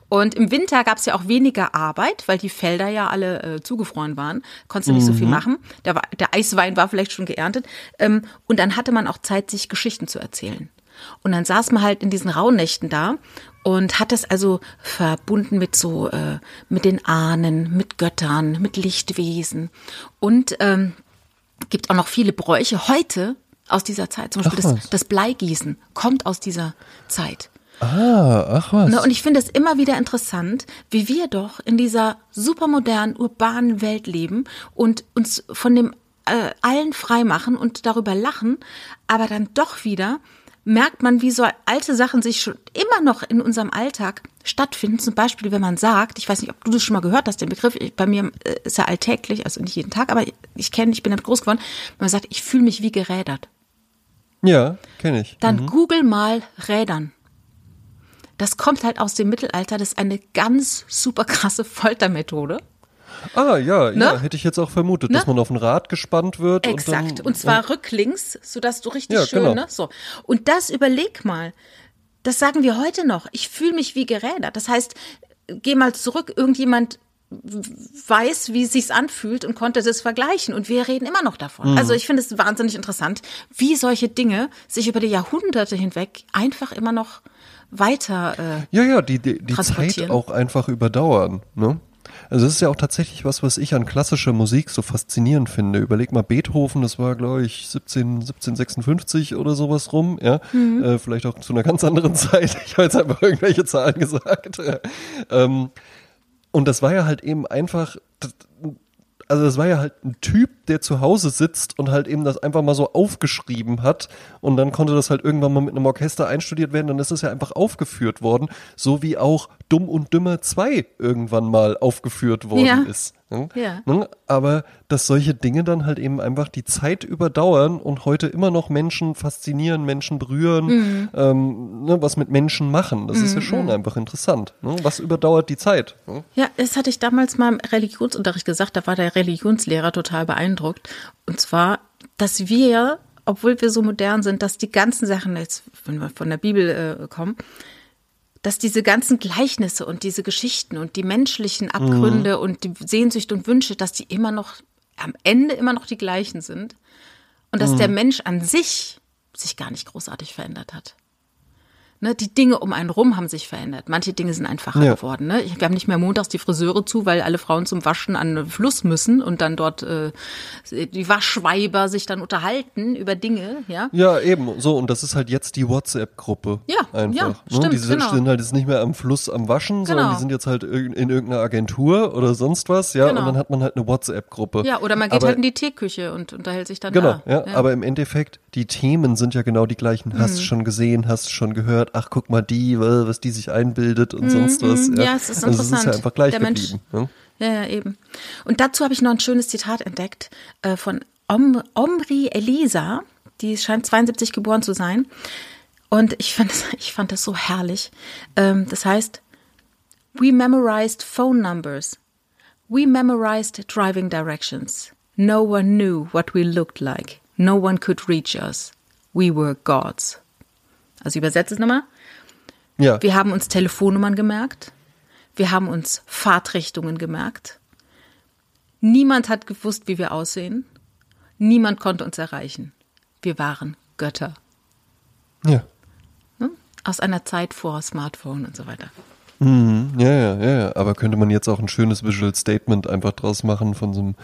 Speaker 1: Und im Winter gab es ja auch weniger Arbeit, weil die Felder ja alle äh, zugefroren waren. Konntest du nicht so viel machen. Der, der Eiswein war vielleicht schon geerntet. Ähm, und dann hatte man auch Zeit, sich Geschichten zu erzählen. Und dann saß man halt in diesen Rauhnächten da und hat es also verbunden mit so, äh, mit den Ahnen, mit Göttern, mit Lichtwesen und ähm, gibt auch noch viele Bräuche heute aus dieser Zeit. Zum Beispiel das, das Bleigießen kommt aus dieser Zeit.
Speaker 2: Ah, ach was.
Speaker 1: Ne, und ich finde es immer wieder interessant, wie wir doch in dieser supermodernen, urbanen Welt leben und uns von dem äh, allen frei machen und darüber lachen, aber dann doch wieder merkt man, wie so alte Sachen sich schon immer noch in unserem Alltag stattfinden. Zum Beispiel, wenn man sagt, ich weiß nicht, ob du das schon mal gehört hast, den Begriff, ich- bei mir äh, ist er alltäglich, also nicht jeden Tag, aber ich kenne, ich bin damit groß geworden, wenn man sagt, ich fühle mich wie gerädert.
Speaker 2: ja, kenne ich.
Speaker 1: Dann google mal Rädern. Das kommt halt aus dem Mittelalter. Das ist eine ganz super krasse Foltermethode.
Speaker 2: Ah, ja, ja,
Speaker 1: Ne?
Speaker 2: hätte ich jetzt auch vermutet,
Speaker 1: Ne?
Speaker 2: dass man auf ein Rad gespannt wird.
Speaker 1: Exakt.
Speaker 2: Und, dann,
Speaker 1: Und zwar rücklings, sodass du richtig
Speaker 2: Ja,
Speaker 1: schön,
Speaker 2: genau.
Speaker 1: ne? So. Und das überleg mal. Das sagen wir heute noch. Ich fühle mich wie gerädert. Das heißt, geh mal zurück. Irgendjemand weiß, wie es sich anfühlt und konnte das vergleichen. Und wir reden immer noch davon.
Speaker 2: Mhm.
Speaker 1: Also ich finde es wahnsinnig interessant, wie solche Dinge sich über die Jahrhunderte hinweg einfach immer noch weiter äh,
Speaker 2: Ja, ja, die, die, die Zeit auch einfach überdauern. Ne? Also das ist ja auch tatsächlich was, was ich an klassischer Musik so faszinierend finde. Überleg mal, Beethoven, das war, glaube ich, 17, 1756 oder sowas rum, ja.
Speaker 1: Mhm.
Speaker 2: Äh, vielleicht auch zu einer ganz anderen Zeit. Ich habe jetzt einfach irgendwelche Zahlen gesagt. ähm, und das war ja halt eben einfach, also das war ja halt ein Typ, der zu Hause sitzt und halt eben das einfach mal so aufgeschrieben hat und dann konnte das halt irgendwann mal mit einem Orchester einstudiert werden, dann ist es ja einfach aufgeführt worden, so wie auch Dumm und Dümmer 2 irgendwann mal aufgeführt worden
Speaker 1: Ja.
Speaker 2: ist. Ne?
Speaker 1: Ja.
Speaker 2: Ne? Aber dass solche Dinge dann halt eben einfach die Zeit überdauern und heute immer noch Menschen faszinieren, Menschen berühren,
Speaker 1: Mhm.
Speaker 2: ähm, ne, was mit Menschen machen, das ist ja schon einfach interessant. Ne? Was überdauert die Zeit? Ne?
Speaker 1: Ja, das hatte ich damals mal im Religionsunterricht gesagt, da war der Religionslehrer total beeindruckt. Und zwar, dass wir, obwohl wir so modern sind, dass die ganzen Sachen, jetzt, wenn wir von der Bibel äh, kommen, dass diese ganzen Gleichnisse und diese Geschichten und die menschlichen Abgründe und die Sehnsucht und Wünsche, dass die immer noch, am Ende immer noch die gleichen sind. Und dass der Mensch an sich sich gar nicht großartig verändert hat. Ne, die Dinge um einen rum haben sich verändert. Manche Dinge sind einfacher
Speaker 2: Ja.
Speaker 1: geworden. Ne? Wir haben nicht mehr montags die Friseure zu, weil alle Frauen zum Waschen an den Fluss müssen und dann dort äh, die Waschweiber sich dann unterhalten über Dinge. Ja,
Speaker 2: Ja, eben. So, und das ist halt jetzt die WhatsApp-Gruppe.
Speaker 1: Ja,
Speaker 2: einfach.
Speaker 1: ja,
Speaker 2: ne?
Speaker 1: stimmt,
Speaker 2: Die sind,
Speaker 1: genau.
Speaker 2: sind halt jetzt nicht mehr am Fluss am Waschen, sondern
Speaker 1: Genau.
Speaker 2: die sind jetzt halt in irgendeiner Agentur oder sonst was, ja,
Speaker 1: Genau.
Speaker 2: und dann hat man halt eine WhatsApp-Gruppe.
Speaker 1: ja oder man geht
Speaker 2: aber,
Speaker 1: halt in die Teeküche und unterhält sich dann
Speaker 2: Genau,
Speaker 1: da.
Speaker 2: ja, aber im Endeffekt, die Themen sind ja genau die gleichen. Hast
Speaker 1: Mhm.
Speaker 2: schon gesehen, hast du schon gehört, ach, guck mal die, was die sich einbildet und sonst was.
Speaker 1: Mhm, ja, es ist
Speaker 2: Also es ist ja
Speaker 1: interessant.
Speaker 2: einfach gleich
Speaker 1: Der Mensch-
Speaker 2: geblieben. Ne?
Speaker 1: Ja, ja, eben. Und dazu habe ich noch ein schönes Zitat entdeckt äh, von Om Omri Elisa. Die scheint 72 geboren zu sein. Und ich fand das, ich fand das so herrlich. Ähm, das heißt, we memorized phone numbers. We memorized driving directions. No one knew what we looked like. No one could reach us. We were gods. Also übersetze es nochmal.
Speaker 2: Ja,
Speaker 1: Wir haben uns Telefonnummern gemerkt. Wir haben uns Fahrtrichtungen gemerkt. Niemand hat gewusst, wie wir aussehen. Niemand konnte uns erreichen. Wir waren Götter.
Speaker 2: ja.
Speaker 1: Ne? Aus einer Zeit vor Smartphone und so weiter.
Speaker 2: Mhm, ja, ja, ja, ja. Aber könnte man jetzt auch ein schönes Visual Statement einfach draus machen von so einem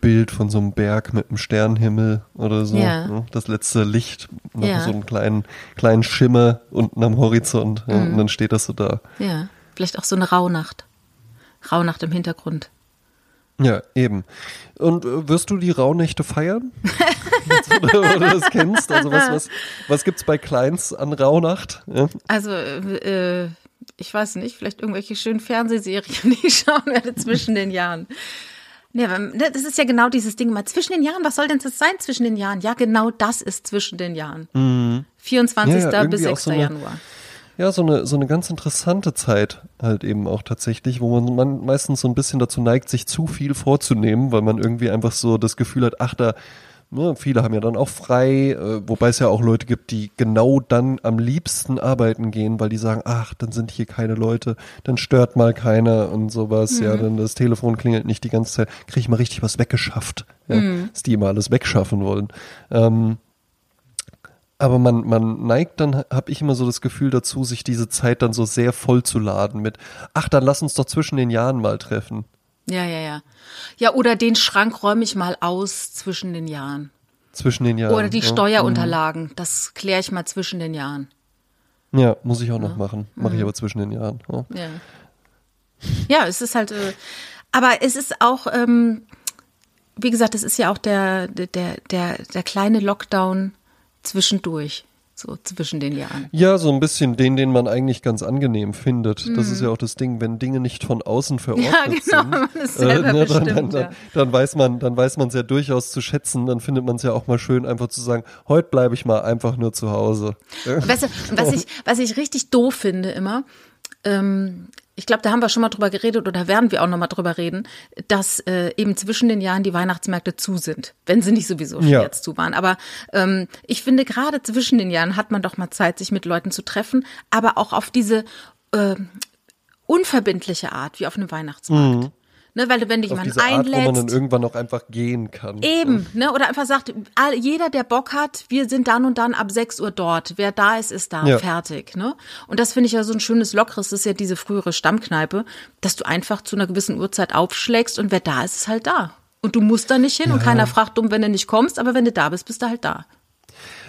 Speaker 2: Bild von so einem Berg mit einem Sternenhimmel oder so.
Speaker 1: Ja.
Speaker 2: ne? Das letzte Licht, noch
Speaker 1: Ja.
Speaker 2: so einen kleinen, kleinen Schimmer unten am Horizont. Ja,
Speaker 1: Mhm.
Speaker 2: Und dann steht das so da.
Speaker 1: Ja, vielleicht auch so eine Rauhnacht. Rauhnacht im Hintergrund.
Speaker 2: Ja, eben. Und äh, wirst du die Rauhnächte feiern? oder, oder das kennst? Also was, was, was gibt's bei Kleins an Rauhnacht? Ja?
Speaker 1: Also, äh, ich weiß nicht, vielleicht irgendwelche schönen Fernsehserien, die ich schauen werde zwischen den Jahren. Ja, ne, das ist ja genau dieses Ding mal zwischen den Jahren. Was soll denn das sein zwischen den Jahren? Ja, genau das ist zwischen den Jahren. Mhm. 24. Ja, ja, bis 6. So eine, Januar.
Speaker 2: Ja, so eine, so eine ganz interessante Zeit halt eben auch tatsächlich, wo man, man meistens so ein bisschen dazu neigt, sich zu viel vorzunehmen, weil man irgendwie einfach so das Gefühl hat, ach, da Ne, viele haben ja dann auch frei, äh, wobei es ja auch Leute gibt, die genau dann am liebsten arbeiten gehen, weil die sagen, ach, dann sind hier keine Leute, dann stört mal keiner und sowas, mhm. ja, dann das Telefon klingelt nicht die ganze Zeit, kriege ich mal richtig was weggeschafft, ja, mhm. dass die immer alles wegschaffen wollen. Ähm, aber man, man neigt dann, habe ich immer so das Gefühl dazu, sich diese Zeit dann so sehr voll zu laden mit, ach, dann lass uns doch zwischen den Jahren mal treffen.
Speaker 1: Ja, ja, ja. Ja, oder den Schrank räume ich mal aus zwischen den Jahren.
Speaker 2: Zwischen den Jahren.
Speaker 1: Oder die ja. Steuerunterlagen, mhm. das kläre ich mal zwischen den Jahren.
Speaker 2: Ja, muss ich auch noch ja. machen. Mache ich mhm. aber zwischen den Jahren. Ja,
Speaker 1: ja. ja es ist halt, äh, aber es ist auch, ähm, wie gesagt, es ist ja auch der, der, der, der kleine Lockdown zwischendurch so zwischen den Jahren.
Speaker 2: Ja, so ein bisschen den, den man eigentlich ganz angenehm findet. Mhm. Das ist ja auch das Ding, wenn Dinge nicht von außen verordnet ja, genau, sind, äh, ne, dann, dann, dann, dann, weiß man, dann weiß man es ja durchaus zu schätzen. Dann findet man es ja auch mal schön, einfach zu sagen, heute bleibe ich mal einfach nur zu Hause.
Speaker 1: Weißt du, was ich, was ich richtig doof finde immer, ähm, ich glaube, da haben wir schon mal drüber geredet oder werden wir auch noch mal drüber reden, dass äh, eben zwischen den Jahren die Weihnachtsmärkte zu sind, wenn sie nicht sowieso schon ja. jetzt zu waren. Aber ähm, ich finde, gerade zwischen den Jahren hat man doch mal Zeit, sich mit Leuten zu treffen, aber auch auf diese äh, unverbindliche Art wie auf einem Weihnachtsmarkt. Mhm. Ne, weil du, wenn du jemanden einlädst.
Speaker 2: Art, wo man dann irgendwann auch einfach gehen kann.
Speaker 1: Eben, ne? Oder einfach sagt, jeder, der Bock hat, wir sind dann und dann ab 6 Uhr dort. Wer da ist, ist da. Ja. Fertig. Ne? Und das finde ich ja so ein schönes Lockeres, das ist ja diese frühere Stammkneipe, dass du einfach zu einer gewissen Uhrzeit aufschlägst und wer da ist, ist halt da. Und du musst da nicht hin ja. und keiner fragt dumm, wenn du nicht kommst, aber wenn du da bist, bist du halt da.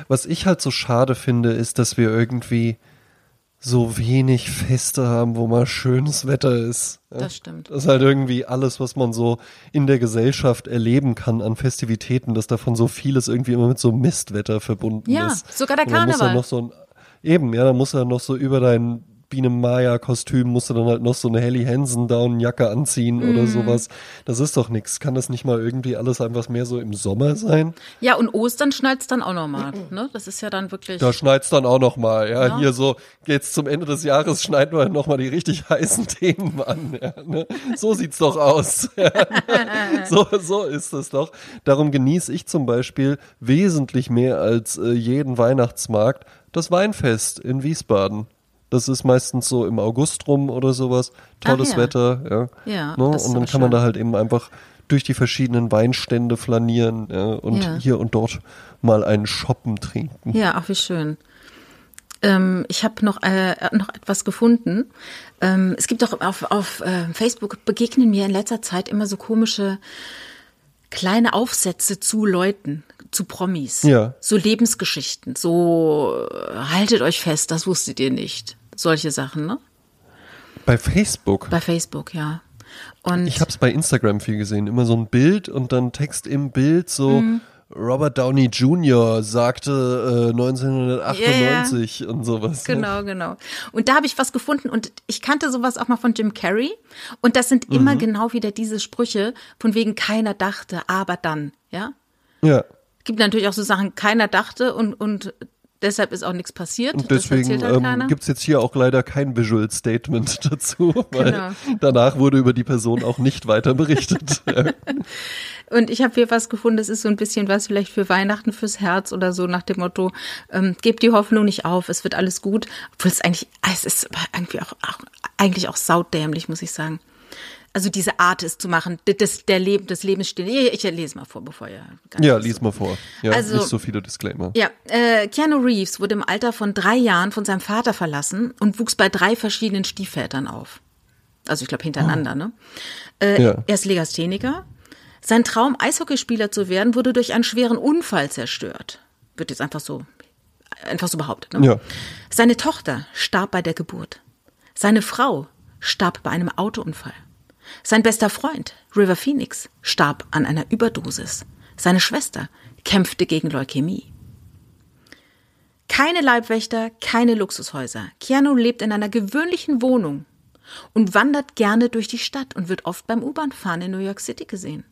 Speaker 2: Was ich halt so schade finde, ist, dass wir irgendwie so wenig Feste haben, wo mal schönes Wetter ist.
Speaker 1: Das stimmt.
Speaker 2: Das ist halt irgendwie alles, was man so in der Gesellschaft erleben kann an Festivitäten, dass davon so vieles irgendwie immer mit so Mistwetter verbunden
Speaker 1: ja,
Speaker 2: ist.
Speaker 1: Ja, sogar der Karneval. Muss
Speaker 2: ja noch so ein, eben, ja, da muss er noch so über deinen Biene Maya Kostüm musst du dann halt noch so eine Helly Hansen Down-Jacke anziehen mm. oder mhm. sowas. Das ist doch nichts. Kann das nicht mal irgendwie alles einfach mehr so im Sommer sein?
Speaker 1: Ja, und Ostern schneit's dann auch nochmal, ne? Das ist ja dann wirklich.
Speaker 2: Da schneit's dann auch nochmal, ja. ja. Hier so, geht's zum Ende des Jahres, schneiden wir nochmal die richtig heißen Themen an, ja, ne? So sieht's doch aus. Ja, ne? so, so ist es doch. Darum genieße ich zum Beispiel wesentlich mehr als äh, jeden Weihnachtsmarkt das Weinfest in Wiesbaden. Das ist meistens so im August rum oder sowas. Tolles
Speaker 1: ja.
Speaker 2: Wetter, ja.
Speaker 1: Ja.
Speaker 2: Ne? Und dann kann man da halt eben einfach durch die verschiedenen Weinstände flanieren ja, und ja. hier und dort mal einen Shoppen trinken.
Speaker 1: Ja, ach wie schön. Ähm, ich habe noch, äh, noch etwas gefunden. Ähm, es gibt auch auf, auf äh, Facebook begegnen mir in letzter Zeit immer so komische kleine Aufsätze zu Leuten, zu Promis.
Speaker 2: Ja.
Speaker 1: So Lebensgeschichten, so haltet euch fest, das wusstet ihr nicht solche Sachen, ne?
Speaker 2: Bei Facebook?
Speaker 1: Bei Facebook, ja. Und
Speaker 2: ich habe es bei Instagram viel gesehen. Immer so ein Bild und dann Text im Bild so. Mhm. Robert Downey Jr. sagte äh, 1998 yeah. und sowas.
Speaker 1: Ne? Genau, genau. Und da habe ich was gefunden und ich kannte sowas auch mal von Jim Carrey. Und das sind immer mhm. genau wieder diese Sprüche, von wegen keiner dachte, aber dann, ja?
Speaker 2: Ja.
Speaker 1: Gibt natürlich auch so Sachen, keiner dachte und, und Deshalb ist auch nichts passiert.
Speaker 2: Und deswegen halt ähm, gibt es jetzt hier auch leider kein Visual Statement dazu, weil genau. danach wurde über die Person auch nicht weiter berichtet.
Speaker 1: Und ich habe hier was gefunden, das ist so ein bisschen was vielleicht für Weihnachten, fürs Herz oder so, nach dem Motto, ähm, gebt die Hoffnung nicht auf, es wird alles gut. Obwohl es eigentlich, es ist irgendwie auch, auch eigentlich auch saudämlich, muss ich sagen also diese Art es zu machen, das, der Leben, des Lebensstil. Ich, ich lese mal vor, bevor ihr.
Speaker 2: Ja, lies mal vor. Ja, also, nicht so viele Disclaimer.
Speaker 1: Ja, äh, Keanu Reeves wurde im Alter von drei Jahren von seinem Vater verlassen und wuchs bei drei verschiedenen Stiefvätern auf. Also ich glaube hintereinander, oh. ne? Äh, ja. Er ist Legastheniker. Sein Traum, Eishockeyspieler zu werden, wurde durch einen schweren Unfall zerstört. Wird jetzt einfach so, einfach so behauptet. Ne?
Speaker 2: Ja.
Speaker 1: Seine Tochter starb bei der Geburt. Seine Frau starb bei einem Autounfall. Sein bester Freund, River Phoenix, starb an einer Überdosis. Seine Schwester kämpfte gegen Leukämie. Keine Leibwächter, keine Luxushäuser. Keanu lebt in einer gewöhnlichen Wohnung und wandert gerne durch die Stadt und wird oft beim U-Bahn-Fahren in New York City gesehen.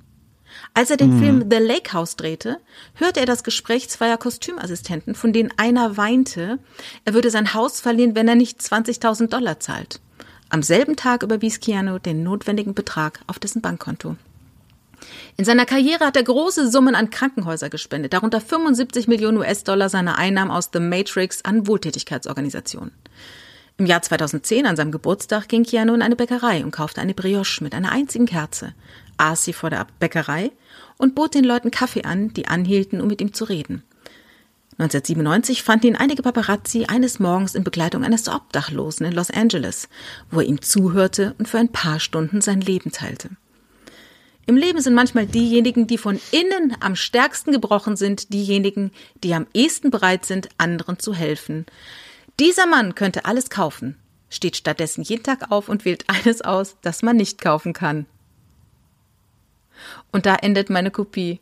Speaker 1: Als er den mhm. Film The Lake House drehte, hörte er das Gespräch zweier Kostümassistenten, von denen einer weinte, er würde sein Haus verlieren, wenn er nicht 20.000 Dollar zahlt. Am selben Tag überwies Keanu den notwendigen Betrag auf dessen Bankkonto. In seiner Karriere hat er große Summen an Krankenhäuser gespendet, darunter 75 Millionen US-Dollar seiner Einnahmen aus The Matrix an Wohltätigkeitsorganisationen. Im Jahr 2010, an seinem Geburtstag, ging Keanu in eine Bäckerei und kaufte eine Brioche mit einer einzigen Kerze, aß sie vor der Bäckerei und bot den Leuten Kaffee an, die anhielten, um mit ihm zu reden. 1997 fanden ihn einige Paparazzi eines Morgens in Begleitung eines Obdachlosen in Los Angeles, wo er ihm zuhörte und für ein paar Stunden sein Leben teilte. Im Leben sind manchmal diejenigen, die von innen am stärksten gebrochen sind, diejenigen, die am ehesten bereit sind, anderen zu helfen. Dieser Mann könnte alles kaufen, steht stattdessen jeden Tag auf und wählt eines aus, das man nicht kaufen kann. Und da endet meine Kopie.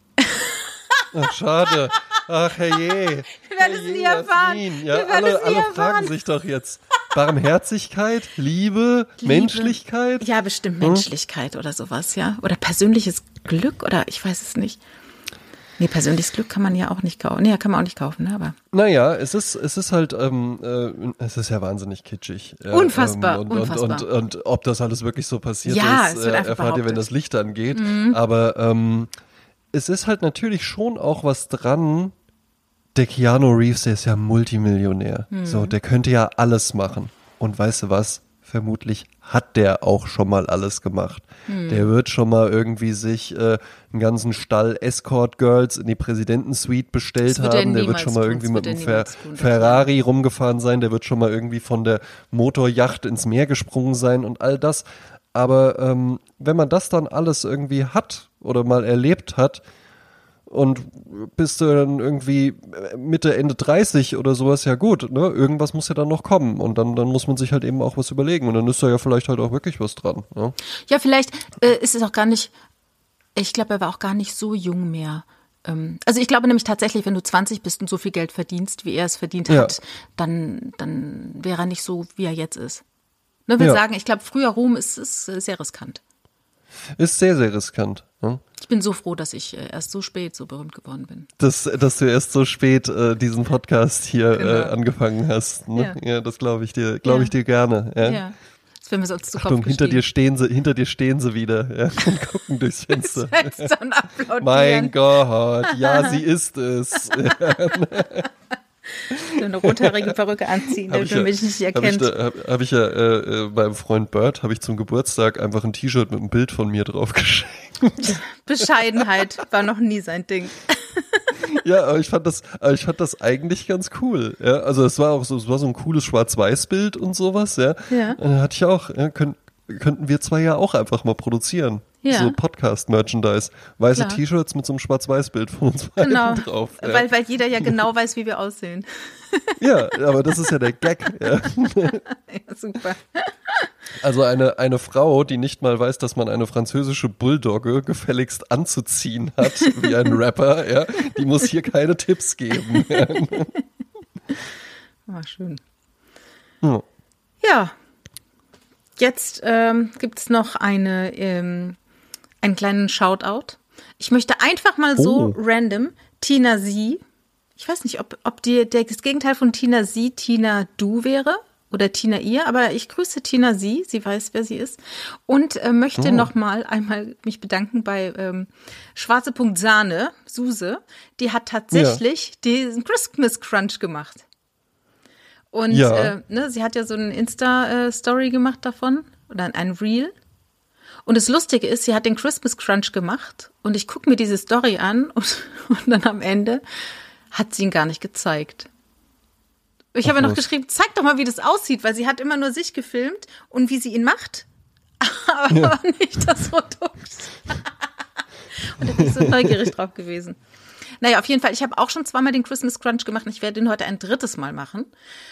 Speaker 2: Ach, schade. Ach, herrje.
Speaker 1: Wir werden es nie erfahren.
Speaker 2: Ja,
Speaker 1: Wir
Speaker 2: alle,
Speaker 1: es nie
Speaker 2: alle
Speaker 1: erfahren.
Speaker 2: fragen sich doch jetzt. Barmherzigkeit, Liebe,
Speaker 1: Liebe.
Speaker 2: Menschlichkeit.
Speaker 1: Ja, bestimmt Menschlichkeit oder sowas, ja. Oder persönliches Glück oder ich weiß es nicht. Nee, persönliches Glück kann man ja auch nicht kaufen. Nee, kann man auch nicht kaufen, ne? Aber
Speaker 2: Naja, es ist, es ist halt, ähm, äh, es ist ja wahnsinnig kitschig. Ja,
Speaker 1: Unfassbar,
Speaker 2: ähm, und,
Speaker 1: unfassbar.
Speaker 2: Und, und, und ob das alles wirklich so passiert
Speaker 1: Ja,
Speaker 2: ist, äh, erfahrt ihr, wenn
Speaker 1: behauptet. Mhm.
Speaker 2: das Licht angeht. Aber ähm, es ist halt natürlich schon auch was dran. Der Keanu Reeves, der ist ja Multimillionär.
Speaker 1: Mhm.
Speaker 2: So, der könnte ja alles machen. Und weißt du was? Vermutlich hat der auch schon mal alles gemacht.
Speaker 1: Mhm.
Speaker 2: Der wird schon mal irgendwie sich äh, einen ganzen Stall Escort Girls in die Präsidentensuite bestellt haben. Der wird schon mal irgendwie mit einem
Speaker 1: er
Speaker 2: Fer Ferrari rumgefahren sein. Der wird schon mal irgendwie von der Motorjacht ins Meer gesprungen sein und all das. Aber ähm, wenn man das dann alles irgendwie hat oder mal erlebt hat, und bist du dann irgendwie Mitte, Ende 30 oder sowas, ja gut, ne? Irgendwas muss ja dann noch kommen und dann, dann muss man sich halt eben auch was überlegen und dann ist da ja vielleicht halt auch wirklich was dran. Ne?
Speaker 1: Ja, vielleicht äh, ist es auch gar nicht, ich glaube, er war auch gar nicht so jung mehr. Ähm, also ich glaube nämlich tatsächlich, wenn du 20 bist und so viel Geld verdienst, wie er es verdient
Speaker 2: Ja.
Speaker 1: hat, dann, dann wäre er nicht so, wie er jetzt ist. Ne, will
Speaker 2: Ja.
Speaker 1: sagen, ich glaube, früher Ruhm ist, ist äh, sehr riskant.
Speaker 2: Ist sehr, sehr riskant. Ne?
Speaker 1: Ich bin so froh, dass ich äh, erst so spät so berühmt geworden bin.
Speaker 2: Dass, dass du erst so spät äh, diesen Podcast hier äh,
Speaker 1: Genau.
Speaker 2: angefangen hast. Ne?
Speaker 1: Ja.
Speaker 2: Ja. das glaube ich dir, glaube
Speaker 1: Ja.
Speaker 2: ich dir gerne. Ja.
Speaker 1: Ja. Das wäre mir sonst zu Kopf
Speaker 2: Achtung, hinter dir stehen sie, hinter dir stehen sie wieder ja, und gucken durchs Fenster.
Speaker 1: Fenster.
Speaker 2: Mein Gott, ja, sie ist es.
Speaker 1: So eine rothaarige Perücke anziehen, damit
Speaker 2: ich
Speaker 1: man
Speaker 2: ja,
Speaker 1: mich nicht
Speaker 2: hab ich,
Speaker 1: erkennt.
Speaker 2: da, hab, hab ich ja äh, äh, beim Freund Bird habe ich zum Geburtstag einfach ein T-Shirt mit einem Bild von mir drauf geschenkt.
Speaker 1: Bescheidenheit war noch nie sein Ding.
Speaker 2: ja, aber ich fand das, ich fand das eigentlich ganz cool. Ja, also es war auch so, es war so ein cooles Schwarz-Weiß-Bild und sowas. Ja,
Speaker 1: Ja.
Speaker 2: Dann hatte ich auch, ja, können, könnten wir zwei ja auch einfach mal produzieren.
Speaker 1: Ja.
Speaker 2: So Podcast-Merchandise. Weiße. T-Shirts mit so einem Schwarz-Weiß-Bild von uns beiden
Speaker 1: Genau.
Speaker 2: drauf. Ja.
Speaker 1: Weil, weil jeder ja genau weiß, wie wir aussehen.
Speaker 2: ja, aber das ist ja der Gag. Ja.
Speaker 1: Ja, super.
Speaker 2: Also eine, eine Frau, die nicht mal weiß, dass man eine französische Bulldogge gefälligst anzuziehen hat, wie ein Rapper, ja, die muss hier keine Tipps geben. Ja.
Speaker 1: Ah, schön.
Speaker 2: Hm.
Speaker 1: Ja. Jetzt ähm, gibt es noch eine, ähm, einen kleinen Shoutout. Ich möchte einfach mal so
Speaker 2: Oh.
Speaker 1: random Tina Sie. Ich weiß nicht, ob, ob die, der, das Gegenteil von Tina Sie Tina Du wäre oder Tina Ihr, aber ich grüße Tina Sie. Sie weiß, wer sie ist. Und äh, möchte
Speaker 2: Oh.
Speaker 1: noch mal einmal mich bedanken bei ähm, Schwarze Punkt Sahne, Suse. Die hat tatsächlich diesen Christmas Crunch gemacht. Und
Speaker 2: Ja.
Speaker 1: äh, ne, sie hat ja so eine Insta-Story gemacht davon oder ein Reel. Und das Lustige ist, sie hat den Christmas Crunch gemacht und ich gucke mir diese Story an und, und dann am Ende hat sie ihn gar nicht gezeigt. Ich habe noch geschrieben, zeig doch mal, wie das aussieht, weil sie hat immer nur sich gefilmt und wie sie ihn macht, aber nicht das Produkt. und da bin ich so neugierig drauf gewesen. Naja, auf jeden Fall, ich habe auch schon zweimal den Christmas Crunch gemacht und ich werde ihn heute ein drittes Mal machen,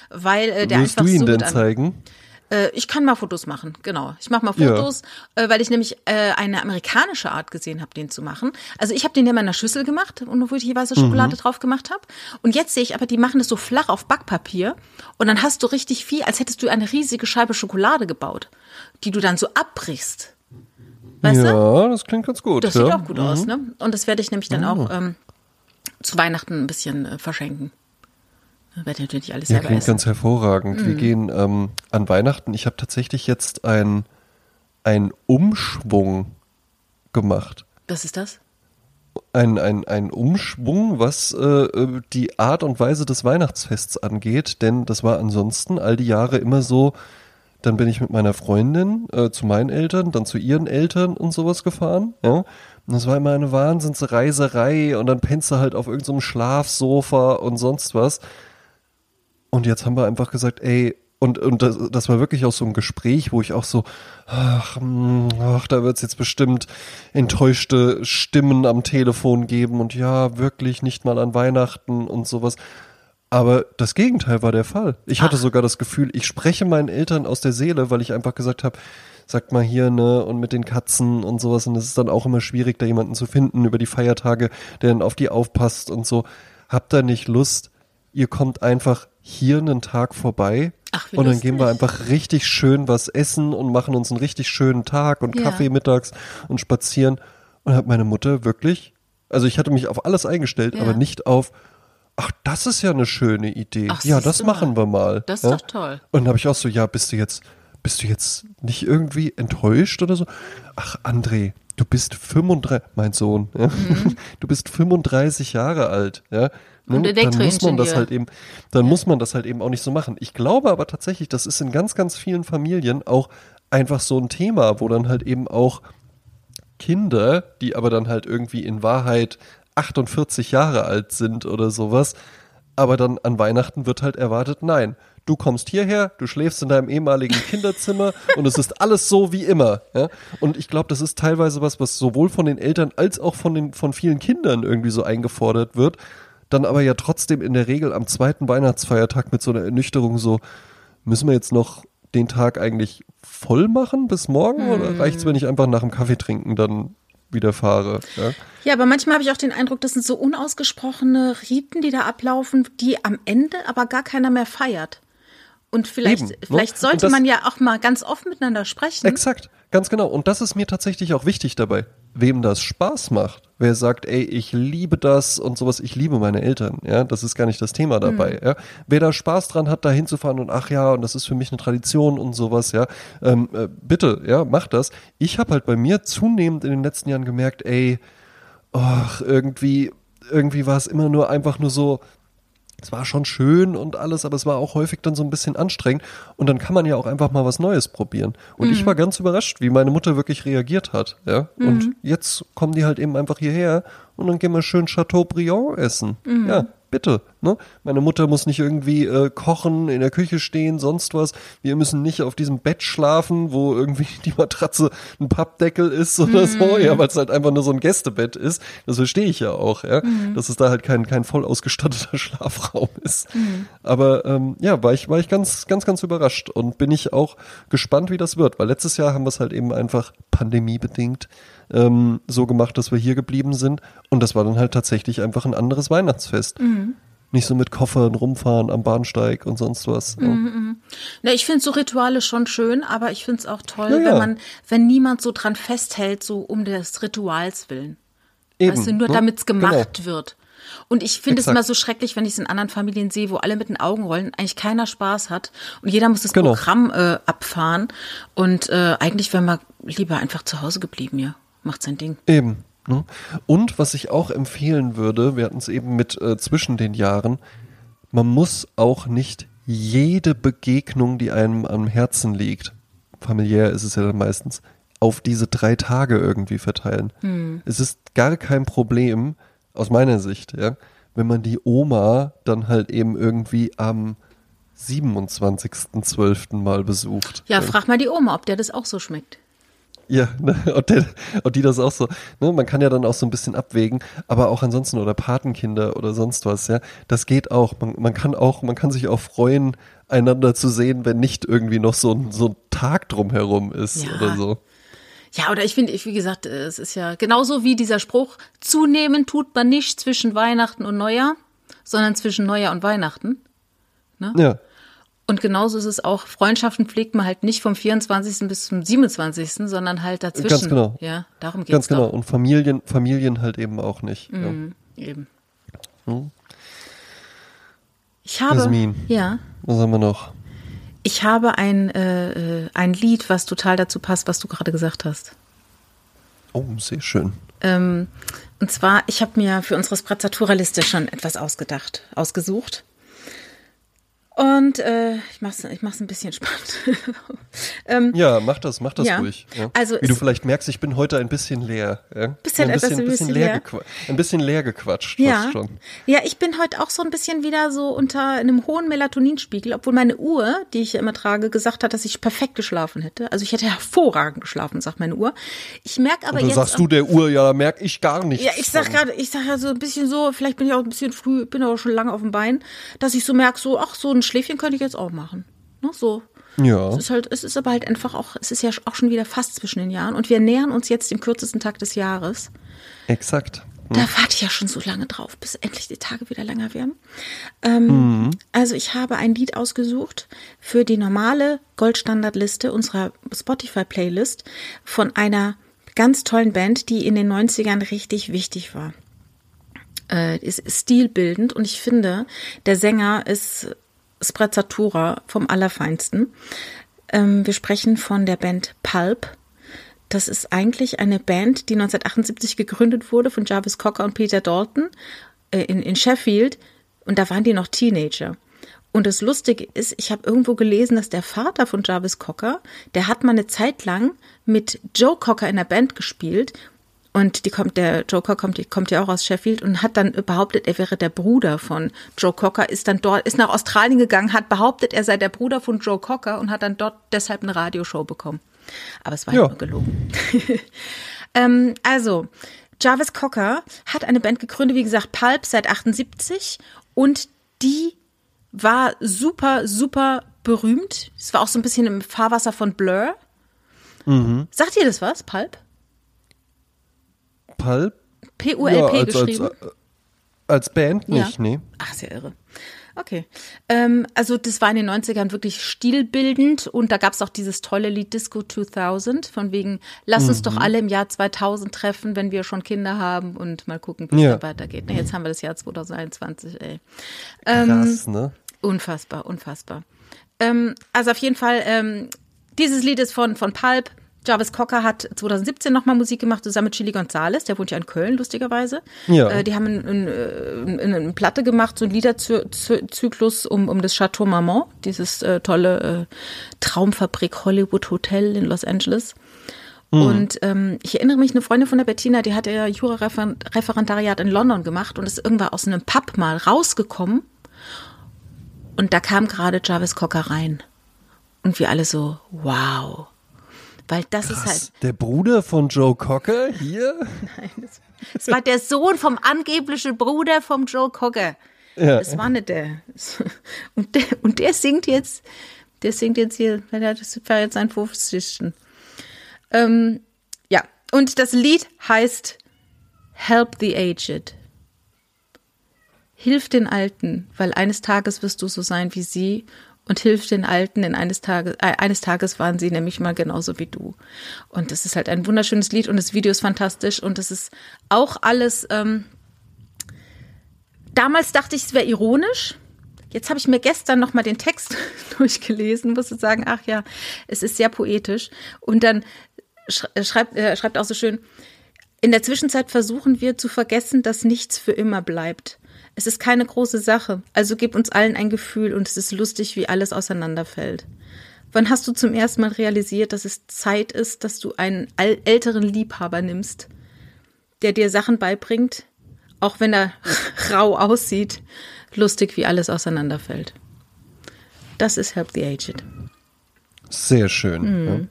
Speaker 1: weil äh, der
Speaker 2: Willst
Speaker 1: einfach
Speaker 2: du ihn
Speaker 1: so
Speaker 2: denn
Speaker 1: gut an-
Speaker 2: zeigen?
Speaker 1: Äh, ich kann mal Fotos machen, genau. Ich mache mal
Speaker 2: Ja.
Speaker 1: Fotos, äh, weil ich nämlich äh, eine amerikanische Art gesehen habe, den zu machen. Also ich habe den ja immer in einer Schüssel gemacht, und wo ich jeweils
Speaker 2: Mhm.
Speaker 1: Schokolade drauf gemacht habe. Und jetzt sehe ich aber, die machen das so flach auf Backpapier und dann hast du richtig viel, als hättest du eine riesige Scheibe Schokolade gebaut, die du dann so abbrichst. Weißt du?
Speaker 2: ja, das klingt ganz gut.
Speaker 1: Das
Speaker 2: ja.
Speaker 1: sieht auch gut aus, ne? Und das werde ich nämlich dann auch ähm, zu Weihnachten ein bisschen äh, verschenken. Ich natürlich alles
Speaker 2: Ja,
Speaker 1: selber
Speaker 2: klingt
Speaker 1: essen.
Speaker 2: ganz hervorragend.
Speaker 1: Mhm.
Speaker 2: Wir gehen ähm, an Weihnachten. Ich habe tatsächlich jetzt ein ein Umschwung gemacht.
Speaker 1: Was ist das?
Speaker 2: Ein, ein, ein Umschwung, was äh, äh, die Art und Weise des Weihnachtsfests angeht, denn das war ansonsten all die Jahre immer so, dann bin ich mit meiner Freundin äh, zu meinen Eltern, dann zu ihren Eltern und sowas gefahren, ja. Und das war immer eine Wahnsinnsreiserei und dann pennst du halt auf irgendeinem Schlafsofa und sonst was. Und jetzt haben wir einfach gesagt, ey, und, und das, das war wirklich auch so ein Gespräch, wo ich auch so, ach, mh, ach da wird's jetzt bestimmt enttäuschte Stimmen am Telefon geben und ja, wirklich nicht mal an Weihnachten und sowas. Aber das Gegenteil war der Fall. Ich hatte sogar das Gefühl, ich spreche meinen Eltern aus der Seele, weil ich einfach gesagt habe, sagt mal hier, ne, und mit den Katzen und sowas. Und es ist dann auch immer schwierig, da jemanden zu finden über die Feiertage, der dann auf die aufpasst und so. Habt da nicht Lust, ihr kommt einfach hier einen Tag vorbei
Speaker 1: Ach,
Speaker 2: und dann gehen wir einfach richtig schön was essen und machen uns einen richtig schönen Tag und
Speaker 1: Ja.
Speaker 2: Kaffee mittags und spazieren. Und hat meine Mutter wirklich, also ich hatte mich auf alles eingestellt,
Speaker 1: Ja.
Speaker 2: aber nicht auf, ach, das ist ja eine schöne Idee.
Speaker 1: Ach,
Speaker 2: ja, das
Speaker 1: du mal.
Speaker 2: machen wir mal.
Speaker 1: Das ist
Speaker 2: ja?
Speaker 1: doch toll.
Speaker 2: Und dann habe ich auch so, ja, bist du jetzt, bist du jetzt nicht irgendwie enttäuscht oder so? Ach, André, du bist 35, mein Sohn, ja? du bist 35 Jahre alt, ja. Ne?
Speaker 1: Und
Speaker 2: dann muss man das halt eben, dann muss man das halt eben auch nicht so machen. Ich glaube aber tatsächlich, das ist in ganz, ganz vielen Familien auch einfach so ein Thema, wo dann halt eben auch Kinder, die aber dann halt irgendwie in Wahrheit 48 Jahre alt sind oder sowas, aber dann an Weihnachten wird halt erwartet, nein, du kommst hierher, du schläfst in deinem ehemaligen Kinderzimmer und es ist alles so wie immer. Ja? Und ich glaube, das ist teilweise was, was sowohl von den Eltern als auch von den von vielen Kindern irgendwie so eingefordert wird, dann aber ja trotzdem in der Regel am zweiten Weihnachtsfeiertag mit so einer Ernüchterung so, müssen wir jetzt noch den Tag eigentlich voll machen bis morgen oder reicht's, wenn ich einfach nach dem Kaffee trinken dann wieder fahre? Ja?
Speaker 1: Ja, aber manchmal habe ich auch den Eindruck, das sind so unausgesprochene Riten, die da ablaufen, die am Ende aber gar keiner mehr feiert. Und vielleicht,
Speaker 2: Eben, ne?
Speaker 1: vielleicht sollte
Speaker 2: das-
Speaker 1: man ja auch mal ganz offen miteinander sprechen.
Speaker 2: Exakt, ganz genau. Und das ist mir tatsächlich auch wichtig dabei. Wem das Spaß macht, wer sagt, ey, ich liebe das und sowas, ich liebe meine Eltern, ja, das ist gar nicht das Thema dabei, ja. Wer da Spaß dran hat, da hinzufahren und ach ja, und das ist für mich eine Tradition und sowas, ja, ähm, äh, bitte, ja, mach das. Ich habe halt bei mir zunehmend in den letzten Jahren gemerkt, ey, ach, irgendwie, irgendwie war es immer nur einfach nur so, es war schon schön und alles, aber es war auch häufig dann so ein bisschen anstrengend. Und dann kann man ja auch einfach mal was Neues probieren. Und ich war ganz überrascht, wie meine Mutter wirklich reagiert hat. Ja. Und jetzt kommen die halt eben einfach hierher und dann gehen wir schön Chateaubriand essen. Ja, bitte. Ne? Meine Mutter muss nicht irgendwie äh, kochen, in der Küche stehen, sonst was. Wir müssen nicht auf diesem Bett schlafen, wo irgendwie die Matratze ein Pappdeckel ist oder so, ja, weil es halt einfach nur so ein Gästebett ist. Das verstehe ich ja auch, ja, dass es da halt kein, kein voll ausgestatteter Schlafraum ist. Aber ähm, ja, war ich, war ich ganz, ganz, ganz überrascht und bin ich auch gespannt, wie das wird, weil letztes Jahr haben wir es halt eben einfach pandemiebedingt ähm, so gemacht, dass wir hier geblieben sind und das war dann halt tatsächlich einfach ein anderes Weihnachtsfest. Nicht so mit Koffern rumfahren am Bahnsteig und sonst was. Ja.
Speaker 1: Na, ich finde so Rituale schon schön, aber ich finde es auch toll,
Speaker 2: Ja, ja.
Speaker 1: wenn man, wenn niemand so dran festhält, so um des Rituals willen.
Speaker 2: Eben,
Speaker 1: weißt du, nur
Speaker 2: ne?
Speaker 1: damit es gemacht
Speaker 2: Genau.
Speaker 1: wird. Und ich finde es immer so schrecklich, wenn ich es in anderen Familien sehe, wo alle mit den Augen rollen, eigentlich keiner Spaß hat und jeder muss das
Speaker 2: Genau.
Speaker 1: Programm äh, abfahren. Und äh, eigentlich wäre man lieber einfach zu Hause geblieben, ja. Macht sein Ding.
Speaker 2: Eben. Ne? Und was ich auch empfehlen würde, wir hatten es eben mit äh, zwischen den Jahren, man muss auch nicht jede Begegnung, die einem am Herzen liegt, familiär ist es ja dann meistens, auf diese drei Tage irgendwie verteilen. Es ist gar kein Problem, aus meiner Sicht, ja, wenn man die Oma dann halt eben irgendwie am 27.12. mal besucht.
Speaker 1: Ja, frag mal die Oma, ob der das auch so schmeckt.
Speaker 2: Ja, ne, und, der, und die das auch so, ne, man kann ja dann auch so ein bisschen abwägen, aber auch ansonsten oder Patenkinder oder sonst was, ja, das geht auch. Man, man kann auch, man kann sich auch freuen einander zu sehen, wenn nicht irgendwie noch so ein, so ein Tag drumherum ist
Speaker 1: Ja.
Speaker 2: oder so.
Speaker 1: Ja, oder ich finde, ich, wie gesagt, äh, es ist ja genauso wie dieser Spruch, zunehmen tut man nicht zwischen Weihnachten und Neujahr, sondern zwischen Neujahr und Weihnachten.
Speaker 2: Ja.
Speaker 1: Und genauso ist es auch, Freundschaften pflegt man halt nicht vom 24. bis zum 27., sondern halt dazwischen.
Speaker 2: Ganz genau.
Speaker 1: Ja, darum geht's
Speaker 2: Ganz genau.
Speaker 1: Doch.
Speaker 2: Und Familien, Familien halt eben auch nicht. Ja.
Speaker 1: Eben.
Speaker 2: Hm.
Speaker 1: Ich habe,
Speaker 2: Jasmin.
Speaker 1: ja,
Speaker 2: Was haben wir noch?
Speaker 1: ich habe ein, äh, äh, ein Lied, was total dazu passt, was du gerade gesagt hast.
Speaker 2: Oh, sehr schön.
Speaker 1: Ähm, und zwar, ich habe mir für unsere Sprezzatura-Liste schon etwas ausgedacht, ausgesucht. Und äh, ich mach's, ich mach's ein bisschen spannend. ähm,
Speaker 2: Ja, mach das, mach das
Speaker 1: Ja.
Speaker 2: ruhig. Ja.
Speaker 1: Also
Speaker 2: Wie du
Speaker 1: es-
Speaker 2: vielleicht merkst, ich bin heute ein bisschen leer. Ja?
Speaker 1: Bisschen
Speaker 2: ein
Speaker 1: etwas
Speaker 2: bisschen,
Speaker 1: ein
Speaker 2: bisschen leer,
Speaker 1: leer.
Speaker 2: ein bisschen leer gequatscht
Speaker 1: ja.
Speaker 2: schon.
Speaker 1: ja, ich bin heute auch so ein bisschen wieder so unter einem hohen Melatoninspiegel, obwohl meine Uhr, die ich ja immer trage, gesagt hat, dass ich perfekt geschlafen hätte. Also ich hätte hervorragend geschlafen, sagt meine Uhr. Ich merke aber
Speaker 2: Und dann
Speaker 1: jetzt.
Speaker 2: sagst du der Uhr, ja, da merk ich gar nichts.
Speaker 1: Ja, ich sag gerade, ich sag ja so ein bisschen so, vielleicht bin ich auch ein bisschen früh, bin aber schon lange auf dem Bein, dass ich so merke, so, ach, so ein Schläfchen könnte ich jetzt auch machen. Ne, so.
Speaker 2: Ja.
Speaker 1: Es ist halt, es ist aber halt einfach auch, es ist ja auch schon wieder fast zwischen den Jahren und wir nähern uns jetzt dem kürzesten Tag des Jahres.
Speaker 2: Exakt.
Speaker 1: Da warte ich ja schon so lange drauf, bis endlich die Tage wieder länger werden. Ähm, Also ich habe ein Lied ausgesucht für die normale Goldstandardliste unserer Spotify-Playlist von einer ganz tollen Band, die in den 90ern richtig wichtig war. Äh, ist stilbildend und ich finde, der Sänger ist Sprezzatura vom Allerfeinsten. Ähm, wir sprechen von der Band Pulp. Das ist eigentlich eine Band, die 1978 gegründet wurde von Jarvis Cocker und Peter Dalton äh, in, in Sheffield. Und da waren die noch Teenager. Und das Lustige ist, ich habe irgendwo gelesen, dass der Vater von Jarvis Cocker, der hat mal eine Zeit lang mit Joe Cocker in der Band gespielt. Und die kommt, der Joe Cocker kommt, die kommt ja auch aus Sheffield und hat dann behauptet, er wäre der Bruder von Joe Cocker, ist dann dort, ist nach Australien gegangen, hat behauptet, er sei der Bruder von Joe Cocker und hat dann dort deshalb eine Radioshow bekommen. Aber es war
Speaker 2: Ja.
Speaker 1: nur gelogen. ähm, also, Jarvis Cocker hat eine Band gegründet, wie gesagt, Pulp seit 78 und die war super, super berühmt. Es war auch so ein bisschen im Fahrwasser von Blur. Sagt ihr das was, Pulp?
Speaker 2: Pulp?
Speaker 1: P-U-L-P
Speaker 2: Ja, als, als,
Speaker 1: geschrieben.
Speaker 2: als Band
Speaker 1: Ja.
Speaker 2: nicht, nee.
Speaker 1: Ach, sehr irre. Okay. Ähm, also das war in den 90ern wirklich stilbildend und da gab es auch dieses tolle Lied Disco 2000 von wegen, lass uns
Speaker 2: Mhm.
Speaker 1: doch alle im Jahr 2000 treffen, wenn wir schon Kinder haben und mal gucken, wie es
Speaker 2: Ja.
Speaker 1: da weitergeht. Na, jetzt haben wir das Jahr 2021, ey. Ähm,
Speaker 2: Krass, ne?
Speaker 1: Unfassbar, unfassbar. Ähm, also auf jeden Fall, ähm, dieses Lied ist von, von Pulp. Jarvis Cocker hat 2017 nochmal Musik gemacht, zusammen mit Chili Gonzales, der wohnt ja in Köln, lustigerweise.
Speaker 2: Ja.
Speaker 1: Äh, die haben eine ein, ein, ein, Platte gemacht, so ein Liederzyklus um, um das Chateau Marmont, dieses äh, tolle äh, Traumfabrik Hollywood Hotel in Los Angeles. Und ähm, ich erinnere mich, eine Freundin von der Bettina, die hatte ja Jura-Referendariat in London gemacht und ist irgendwann aus einem Pub mal rausgekommen und da kam gerade Jarvis Cocker rein. Und wir alle so, wow. Weil das ist halt,
Speaker 2: Der Bruder von Joe Cocker hier?
Speaker 1: es war der Sohn vom angeblichen Bruder vom Joe Cocker.
Speaker 2: Ja.
Speaker 1: Das war nicht der. Und der, und der singt jetzt, der singt jetzt hier, das war jetzt sein 50. Ähm, ja, und das Lied heißt Help the Aged. Hilf den Alten, weil eines Tages wirst du so sein wie sie und hilf den Alten, denn eines Tages, äh, eines Tages waren sie nämlich mal genauso wie du. Und das ist halt ein wunderschönes Lied und das Video ist fantastisch und es ist auch alles. Ähm, damals dachte ich, es wäre ironisch. Jetzt habe ich mir gestern noch mal den Text durchgelesen, musste sagen, ach ja, es ist sehr poetisch. Und dann äh, schreibt, äh, schreibt auch so schön, in der Zwischenzeit versuchen wir zu vergessen, dass nichts für immer bleibt. Es ist keine große Sache, also gib uns allen ein Gefühl und es ist lustig, wie alles auseinanderfällt. Wann hast du zum ersten Mal realisiert, dass es Zeit ist, dass du einen äl- älteren Liebhaber nimmst, der dir Sachen beibringt, auch wenn er rau aussieht, lustig, wie alles auseinanderfällt? Das ist Help the Aged.
Speaker 2: Sehr schön.
Speaker 1: Mhm.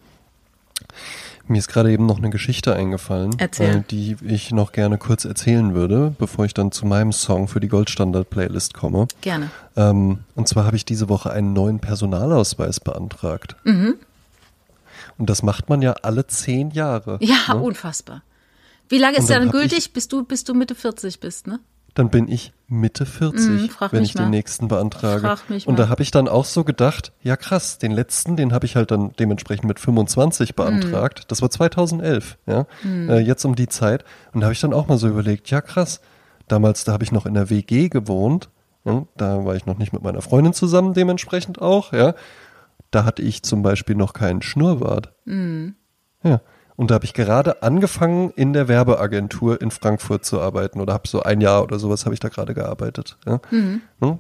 Speaker 2: Mir ist gerade eben noch eine Geschichte eingefallen, äh, die ich noch gerne kurz erzählen würde, bevor ich dann zu meinem Song für die Goldstandard-Playlist komme.
Speaker 1: Gerne.
Speaker 2: Ähm, und zwar habe ich diese Woche einen neuen Personalausweis beantragt.
Speaker 1: Mhm.
Speaker 2: Und das macht man ja alle zehn Jahre.
Speaker 1: Ja,
Speaker 2: ne?
Speaker 1: unfassbar. Wie lange ist der
Speaker 2: dann
Speaker 1: gültig, bis du, bis du Mitte 40 bist, ne?
Speaker 2: Dann bin ich Mitte 40,
Speaker 1: Mhm, frag
Speaker 2: wenn ich den
Speaker 1: mal.
Speaker 2: nächsten beantrage. Und da habe ich dann auch so gedacht, ja krass, den letzten, den habe ich halt dann dementsprechend mit 25 beantragt.
Speaker 1: Mhm.
Speaker 2: Das war 2011, ja, äh, jetzt um die Zeit. Und da habe ich dann auch mal so überlegt, ja krass, damals, da habe ich noch in der WG gewohnt, ja, da war ich noch nicht mit meiner Freundin zusammen, dementsprechend auch, ja. Da hatte ich zum Beispiel noch keinen Schnurrbart.
Speaker 1: Mhm.
Speaker 2: Ja. Und da habe ich gerade angefangen, in der Werbeagentur in Frankfurt zu arbeiten oder habe so ein Jahr oder sowas habe ich da gerade gearbeitet. Ja? Ja?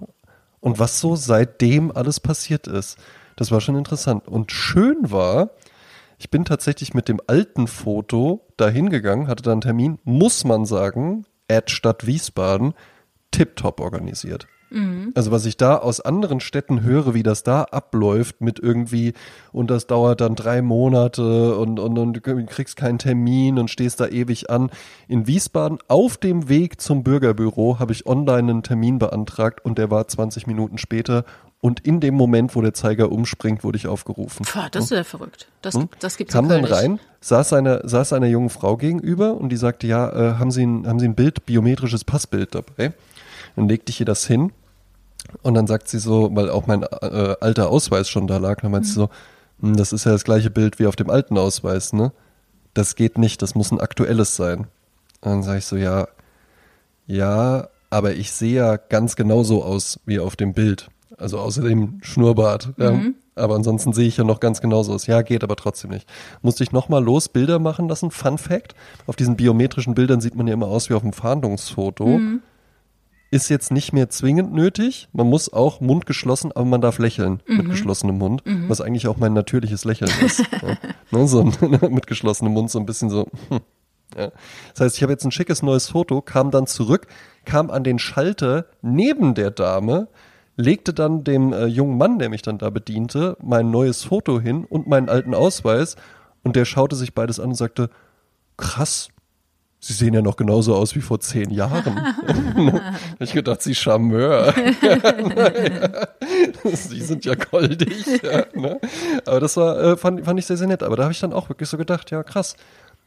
Speaker 2: Und was so seitdem alles passiert ist, das war schon interessant. Und schön war, ich bin tatsächlich mit dem alten Foto dahin gegangen, hatte da einen Termin, muss man sagen, Ad Stadt Wiesbaden, tipptopp organisiert. Also was ich da aus anderen Städten höre, wie das da abläuft mit irgendwie und das dauert dann drei Monate und, und, und du kriegst keinen Termin und stehst da ewig an. In Wiesbaden auf dem Weg zum Bürgerbüro habe ich online einen Termin beantragt und der war 20 Minuten später und in dem Moment, wo der Zeiger umspringt, wurde ich aufgerufen.
Speaker 1: Pah, das ist ja verrückt. Das, das gibt's
Speaker 2: Kam dann
Speaker 1: nicht.
Speaker 2: rein, saß einer, saß einer jungen Frau gegenüber und die sagte, ja, äh, haben, Sie ein, haben Sie ein Bild, biometrisches Passbild dabei? Dann legte ich ihr das hin und dann sagt sie so, weil auch mein äh, alter Ausweis schon da lag, dann meint sie so, hm, das ist ja das gleiche Bild wie auf dem alten Ausweis, ne? Das geht nicht, das muss ein aktuelles sein. Und dann sage ich so, ja, ja, aber ich sehe ja ganz genauso aus wie auf dem Bild. Also außer dem Schnurrbart. Ja. Aber ansonsten sehe ich ja noch ganz genauso aus. Ja, geht aber trotzdem nicht. Musste ich nochmal los Bilder machen lassen. Fun Fact. Auf diesen biometrischen Bildern sieht man ja immer aus wie auf einem Fahndungsfoto. Ist jetzt nicht mehr zwingend nötig. Man muss auch Mund geschlossen, aber man darf lächeln mit geschlossenem Mund, was eigentlich auch mein natürliches Lächeln ist. ja. ne, so mit geschlossenem Mund so ein bisschen so. Hm. Ja. Das heißt, ich habe jetzt ein schickes neues Foto, kam dann zurück, kam an den Schalter neben der Dame, legte dann dem äh, jungen Mann, der mich dann da bediente, mein neues Foto hin und meinen alten Ausweis und der schaute sich beides an und sagte, krass, Sie sehen ja noch genauso aus wie vor zehn Jahren. Ich gedacht, Sie Charmeur. Sie sind ja goldig. Ja, ne? Aber das war, äh, fand, fand ich sehr, sehr nett. Aber da habe ich dann auch wirklich so gedacht, ja krass.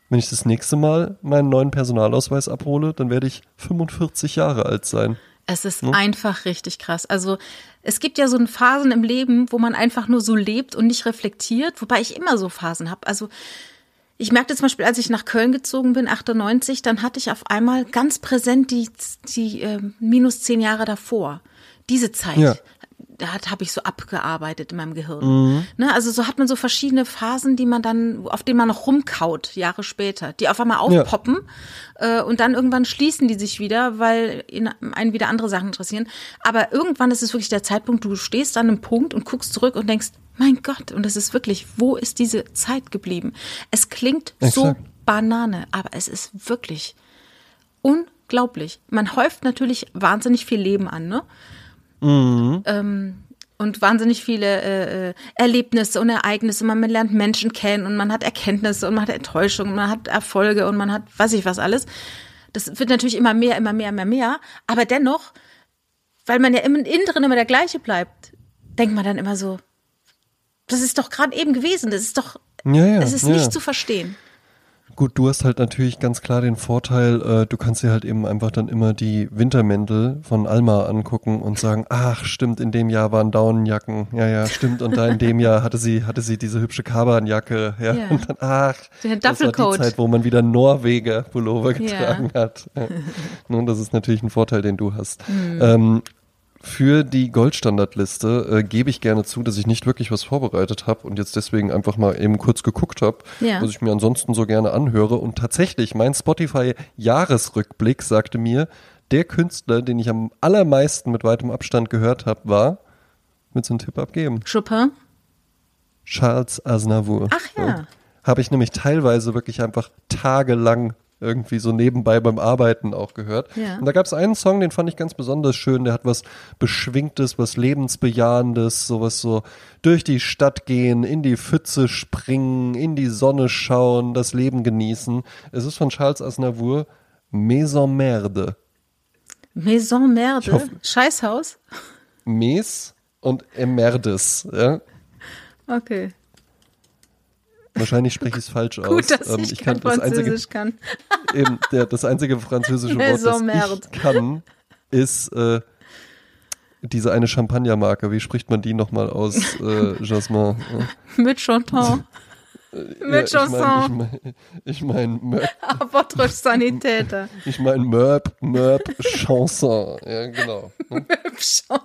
Speaker 2: Wenn ich das nächste Mal meinen neuen Personalausweis abhole, dann werde ich 45 Jahre alt sein.
Speaker 1: Es ist einfach richtig krass. Also es gibt ja so Phasen im Leben, wo man einfach nur so lebt und nicht reflektiert, wobei ich immer so Phasen habe. Also ich merkte zum Beispiel, als ich nach Köln gezogen bin, 98, dann hatte ich auf einmal ganz präsent die, die äh, minus zehn Jahre davor. Diese Zeit.
Speaker 2: Ja.
Speaker 1: Da habe ich so abgearbeitet in meinem Gehirn. Ne, also so hat man so verschiedene Phasen, die man dann, auf denen man noch rumkaut, Jahre später, die auf einmal
Speaker 2: Ja.
Speaker 1: aufpoppen äh, und dann irgendwann schließen die sich wieder, weil in einen wieder andere Sachen interessieren. Aber irgendwann ist es wirklich der Zeitpunkt, du stehst an einem Punkt und guckst zurück und denkst, mein Gott, und es ist wirklich, wo ist diese Zeit geblieben? Es klingt so
Speaker 2: Exakt.
Speaker 1: Banane, aber es ist wirklich unglaublich. Man häuft natürlich wahnsinnig viel Leben an, ne? Ähm, und wahnsinnig viele äh, äh, Erlebnisse und Ereignisse. Man lernt Menschen kennen und man hat Erkenntnisse und man hat Enttäuschungen, man hat Erfolge und man hat weiß ich was alles. Das wird natürlich immer mehr, immer mehr, immer mehr. Aber dennoch, weil man ja im innen drin immer der gleiche bleibt, denkt man dann immer so, das ist doch gerade eben gewesen, das ist doch,
Speaker 2: Ja, ja,
Speaker 1: es ist
Speaker 2: ja.
Speaker 1: nicht zu verstehen.
Speaker 2: Gut, du hast halt natürlich ganz klar den Vorteil, äh, du kannst dir halt eben einfach dann immer die Wintermäntel von Alma angucken und sagen, ach, stimmt, in dem Jahr waren Daunenjacken. Ja, ja, stimmt. Und da in dem Jahr hatte sie, hatte sie diese hübsche Kabanjacke. Ja.
Speaker 1: Ja.
Speaker 2: Und dann, ach,
Speaker 1: Der
Speaker 2: das war die. Zeit, wo man wieder Norweger Pullover
Speaker 1: Ja.
Speaker 2: getragen hat. Ja. Nun, das ist natürlich ein Vorteil, den du hast.
Speaker 1: Hm.
Speaker 2: Ähm, für die Goldstandardliste äh, gebe ich gerne zu, dass ich nicht wirklich was vorbereitet habe und jetzt deswegen einfach mal eben kurz geguckt habe,
Speaker 1: Ja.
Speaker 2: was ich mir ansonsten so gerne anhöre. Und tatsächlich, mein Spotify-Jahresrückblick sagte mir, der Künstler, den ich am allermeisten mit weitem Abstand gehört habe, war, mit so einem Tipp abgeben,
Speaker 1: Chopin?
Speaker 2: Charles Aznavour.
Speaker 1: Ach ja.
Speaker 2: Habe ich nämlich teilweise wirklich einfach tagelang irgendwie so nebenbei beim Arbeiten auch gehört.
Speaker 1: Ja.
Speaker 2: Und da gab es einen Song, den fand ich ganz besonders schön. Der hat was Beschwingtes, was Lebensbejahendes, sowas so durch die Stadt gehen, in die Pfütze springen, in die Sonne schauen, das Leben genießen. Es ist von Charles Aznavour, Maison Merde.
Speaker 1: Maison Merde,
Speaker 2: hoffe-
Speaker 1: Scheißhaus.
Speaker 2: Mes und Emerdes. Ja?
Speaker 1: Okay.
Speaker 2: Wahrscheinlich spreche ich es falsch aus.
Speaker 1: Gut, dass
Speaker 2: Ähm,
Speaker 1: ich,
Speaker 2: kann
Speaker 1: kein
Speaker 2: das einzige,
Speaker 1: Französisch kann.
Speaker 2: eben, der, das einzige französische Wort,
Speaker 1: Maison
Speaker 2: das
Speaker 1: Merde.
Speaker 2: ich kann, ist äh, diese eine Champagnermarke. Wie spricht man die nochmal aus, äh, Jasmin?
Speaker 1: Mit Chanton. Mit
Speaker 2: ja,
Speaker 1: Chanson.
Speaker 2: ich meine, ich mein, Mörb,
Speaker 1: À votre Sanitäter.
Speaker 2: ich mein Mörb, Mörb, Chanson. Ja, genau.
Speaker 1: Chanson.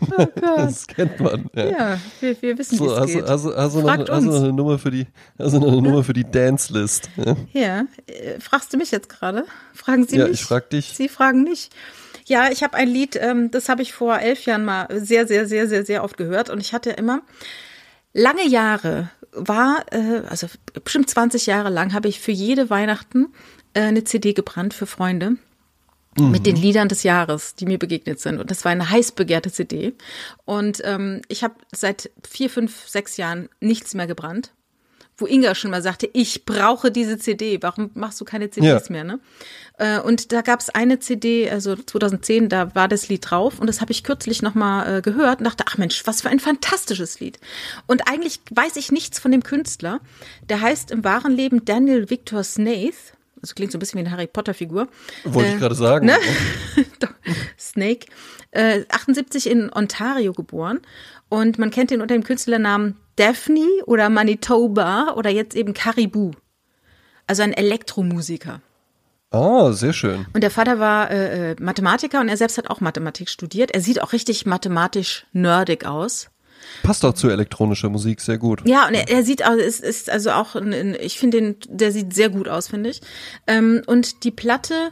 Speaker 2: Das kennt man. Ja.
Speaker 1: Ja, wir, wir wissen, wie
Speaker 2: So,
Speaker 1: es
Speaker 2: hast, du- hast, du noch, hast du noch eine Nummer für die, du noch eine Nummer für die Dance-List? Ja?
Speaker 1: Ja, äh, fragst du mich jetzt gerade? Fragen Sie
Speaker 2: Ja,
Speaker 1: mich?
Speaker 2: ich frag dich.
Speaker 1: Sie fragen mich. Ja, ich habe ein Lied, ähm, das habe ich vor elf Jahren mal sehr, sehr, sehr, sehr, sehr oft gehört und ich hatte immer lange Jahre war, äh, also bestimmt 20 Jahre lang, habe ich für jede Weihnachten äh, eine CD gebrannt für Freunde mit den Liedern des Jahres, die mir begegnet sind. Und das war eine heiß begehrte CD. Und ähm, ich habe seit vier, fünf, sechs Jahren nichts mehr gebrannt. Wo Inga schon mal sagte, ich brauche diese CD. Warum machst du keine CDs
Speaker 2: Ja.
Speaker 1: mehr? Ne? Äh, und da gab es eine CD, also 2010, da war das Lied drauf. Und das habe ich kürzlich nochmal äh, gehört und dachte, ach Mensch, was für ein fantastisches Lied. Und eigentlich weiß ich nichts von dem Künstler. Der heißt im wahren Leben Daniel Victor Snaith. Das klingt so ein bisschen wie eine Harry Potter-Figur.
Speaker 2: Wollte
Speaker 1: Äh,
Speaker 2: ich gerade sagen.
Speaker 1: Ne? Snake. Äh, 78 in Ontario geboren. Und man kennt ihn unter dem Künstlernamen Daphne oder Manitoba oder jetzt eben Caribou. Also ein Elektromusiker.
Speaker 2: Ah, sehr schön.
Speaker 1: Und der Vater war äh, äh, Mathematiker und er selbst hat auch Mathematik studiert. Er sieht auch richtig mathematisch nerdig aus.
Speaker 2: Passt auch zu elektronischer Musik sehr gut.
Speaker 1: Ja, und er, er sieht auch, ist, ist also auch, ein, ich finde den, der sieht sehr gut aus, finde ich. Ähm, und die Platte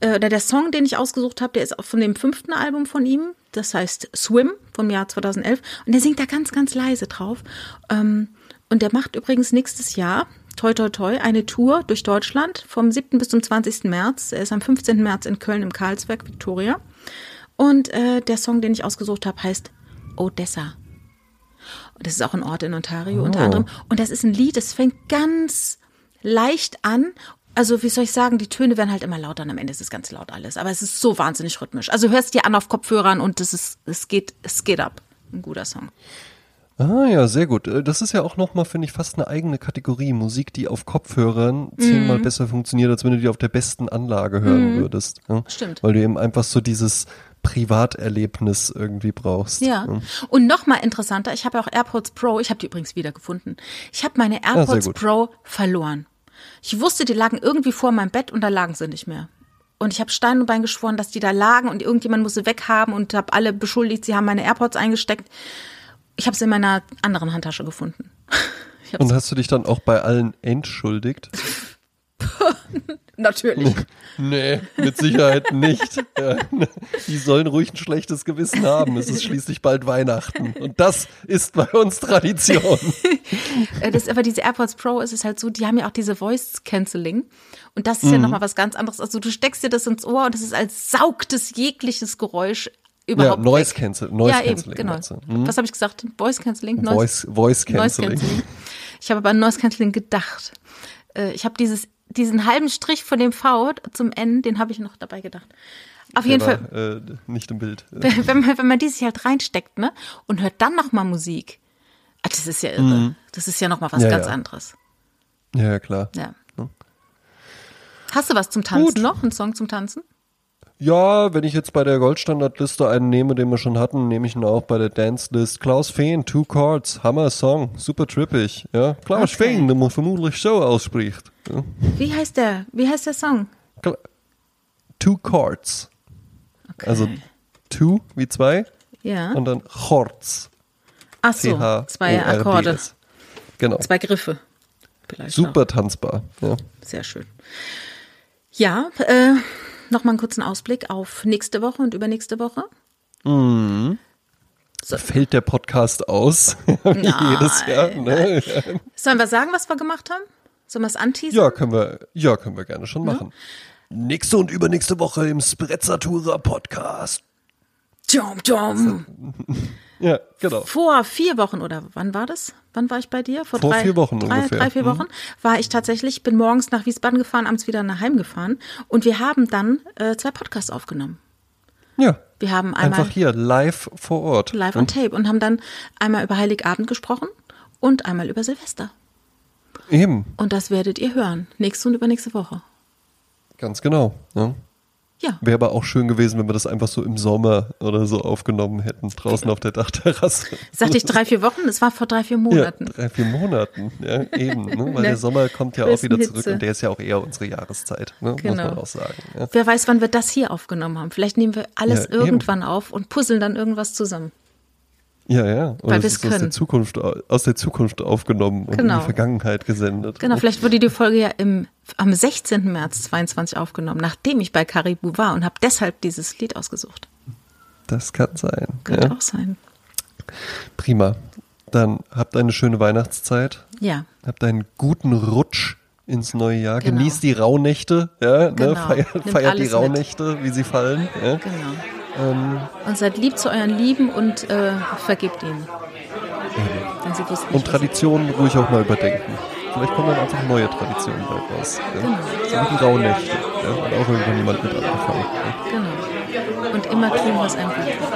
Speaker 1: äh, oder der Song, den ich ausgesucht habe, der ist auch von dem fünften Album von ihm. Das heißt Swim vom Jahr 2011 und der singt da ganz, ganz leise drauf. Ähm, und der macht übrigens nächstes Jahr toi toi toi eine Tour durch Deutschland vom 7. bis zum 20. März. Er ist am 15. März in Köln im Karlsberg Victoria. Und äh, der Song, den ich ausgesucht habe, heißt Odessa. Das ist auch ein Ort in Ontario unter
Speaker 2: Oh.
Speaker 1: anderem. Und das ist ein Lied, das fängt ganz leicht an. Also, wie soll ich sagen, die Töne werden halt immer lauter und am Ende ist es ganz laut alles. Aber es ist so wahnsinnig rhythmisch. Also hörst dir an auf Kopfhörern und es ist, es geht, es geht ab. Ein guter Song.
Speaker 2: Ah ja, sehr gut. Äh, Das ist ja auch nochmal, finde ich, fast eine eigene Kategorie. Musik, die auf Kopfhörern zehnmal
Speaker 1: Mhm.
Speaker 2: besser funktioniert, als wenn du die auf der besten Anlage hören würdest. Ja?
Speaker 1: Stimmt.
Speaker 2: Weil du eben einfach so dieses Privaterlebnis irgendwie brauchst.
Speaker 1: Ja. Und noch mal interessanter, ich habe ja auch AirPods Pro, ich habe die übrigens wiedergefunden. Ich habe meine
Speaker 2: sehr
Speaker 1: AirPods
Speaker 2: gut.
Speaker 1: Pro verloren. Ich wusste, die lagen irgendwie vor meinem Bett und da lagen sie nicht mehr. Und ich habe Stein und Bein geschworen, dass die da lagen und irgendjemand muss sie weghaben und habe alle beschuldigt, sie haben meine AirPods eingesteckt. Ich habe sie in meiner anderen Handtasche gefunden.
Speaker 2: Und hast du dich dann auch bei allen entschuldigt?
Speaker 1: natürlich.
Speaker 2: Nee, mit Sicherheit nicht. Ja, Die sollen ruhig ein schlechtes Gewissen haben. Es ist schließlich bald Weihnachten. Und das ist bei uns Tradition.
Speaker 1: Das, aber diese AirPods Pro ist es halt so, die haben ja auch diese Voice Cancelling. Und das ist ja nochmal was ganz anderes. Also du steckst dir das ins Ohr und es ist als saugtes jegliches Geräusch
Speaker 2: Ja,
Speaker 1: überhaupt
Speaker 2: Noise
Speaker 1: weg.
Speaker 2: Cancel, Noise
Speaker 1: ja, eben, genau.
Speaker 2: meinst du? Hm?
Speaker 1: Was habe ich gesagt? Voice Cancelling?
Speaker 2: Voice, Voice
Speaker 1: Noise
Speaker 2: Cancelling.
Speaker 1: Cancelling. Ich habe aber an Noise Cancelling gedacht. Äh, Ich habe dieses, diesen halben Strich von dem V zum N, den habe ich noch dabei gedacht. Auf jeden Fall,
Speaker 2: äh, nicht im Bild.
Speaker 1: wenn man, wenn man die sich halt reinsteckt, ne, und hört dann noch mal Musik. Ah, das ist ja irre. Das ist ja noch mal was
Speaker 2: Mhm. Ja,
Speaker 1: ganz
Speaker 2: ja.
Speaker 1: anderes.
Speaker 2: Ja, ja, klar.
Speaker 1: Ja. Hast du was zum Tanzen
Speaker 2: Gut.
Speaker 1: noch? Einen Song zum Tanzen?
Speaker 2: Ja, wenn ich jetzt bei der Goldstandardliste einen nehme, den wir schon hatten, nehme ich ihn auch bei der Dance List. Klaus Fehn, Two Chords, Hammer Song, super trippig. Ja, Klaus
Speaker 1: Okay.
Speaker 2: Fehn, den man vermutlich so ausspricht. Ja.
Speaker 1: Wie heißt der? Wie heißt der Song?
Speaker 2: Kla- Two Chords. Also two wie zwei
Speaker 1: Ja.
Speaker 2: und dann Chords.
Speaker 1: Ach so, zwei Akkorde.
Speaker 2: Genau.
Speaker 1: zwei Griffe. Vielleicht
Speaker 2: Super tanzbar. Ja.
Speaker 1: Auch. Sehr schön. Ja, äh, noch mal einen kurzen Ausblick auf nächste Woche und übernächste Woche.
Speaker 2: fällt der Podcast aus. Wie jedes Jahr. Ne?
Speaker 1: Sollen wir sagen, was wir gemacht haben? Sollen wir es anteasern?
Speaker 2: Ja, können wir, ja, können wir gerne schon machen. Nächste und übernächste Woche im Sprezzatura Podcast.
Speaker 1: Jom, jom.
Speaker 2: Ja, genau.
Speaker 1: Vor vier Wochen oder wann war das? Wann war ich bei dir?
Speaker 2: Vor vier Wochen
Speaker 1: drei,
Speaker 2: ungefähr.
Speaker 1: Drei, vier
Speaker 2: Mhm.
Speaker 1: Wochen war ich tatsächlich, bin morgens nach Wiesbaden gefahren, abends wieder nach Heim gefahren und wir haben dann äh, zwei Podcasts aufgenommen.
Speaker 2: Ja.
Speaker 1: Wir haben einmal
Speaker 2: Einfach hier, live vor Ort.
Speaker 1: live on tape und haben dann einmal über Heiligabend gesprochen und einmal über Silvester.
Speaker 2: Eben,
Speaker 1: Und das werdet ihr hören. Nächste und übernächste Woche.
Speaker 2: ganz genau. Ja.
Speaker 1: Ja.
Speaker 2: Wäre aber auch schön gewesen, wenn wir das einfach so im Sommer oder so aufgenommen hätten, draußen auf der Dachterrasse.
Speaker 1: Sagte ich drei, vier Wochen? Es war vor drei, vier
Speaker 2: Ja,
Speaker 1: Monaten.
Speaker 2: drei, vier Monaten, ja, eben. Ne? Weil
Speaker 1: der
Speaker 2: der Sommer kommt ja auch wieder zurück
Speaker 1: Hitze.
Speaker 2: und der ist ja auch eher unsere Jahreszeit, ne? muss
Speaker 1: Genau.
Speaker 2: man auch sagen. Ja.
Speaker 1: Wer weiß, wann wir das hier aufgenommen haben. Vielleicht nehmen wir alles
Speaker 2: Ja, eben.
Speaker 1: irgendwann auf und puzzeln dann irgendwas zusammen.
Speaker 2: Ja, ja. Und
Speaker 1: Weil
Speaker 2: es
Speaker 1: wir's
Speaker 2: ist aus der. Zukunft, aus der Zukunft aufgenommen und in
Speaker 1: Genau.
Speaker 2: die Vergangenheit gesendet.
Speaker 1: Genau, vielleicht wurde die Folge ja im, am 16. März 22 aufgenommen, nachdem ich bei Caribou war und habe deshalb dieses Lied ausgesucht.
Speaker 2: Das kann sein.
Speaker 1: Könnte
Speaker 2: Ja.
Speaker 1: auch sein.
Speaker 2: Prima. Dann habt eine schöne Weihnachtszeit.
Speaker 1: Ja,
Speaker 2: Habt einen guten Rutsch ins neue Jahr.
Speaker 1: Genau.
Speaker 2: Genießt die Rauhnächte. Ja,
Speaker 1: Genau.
Speaker 2: ne? Feiert, feiert die
Speaker 1: alles mit.
Speaker 2: Rauhnächte, wie sie fallen. Ja.
Speaker 1: genau.
Speaker 2: Ähm,
Speaker 1: Und seid lieb zu euren Lieben und äh, vergebt ihnen. Wussten
Speaker 2: und Traditionen ruhig auch mal überdenken. Vielleicht kommen dann einfach neue Traditionen bald raus. Ja.
Speaker 1: Genau.
Speaker 2: So wie die Rauhnächte. Ja. Hat auch irgendwann jemand mit angefangen. Ja.
Speaker 1: Genau. Und immer tun, was einem gut tut.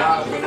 Speaker 3: Yeah.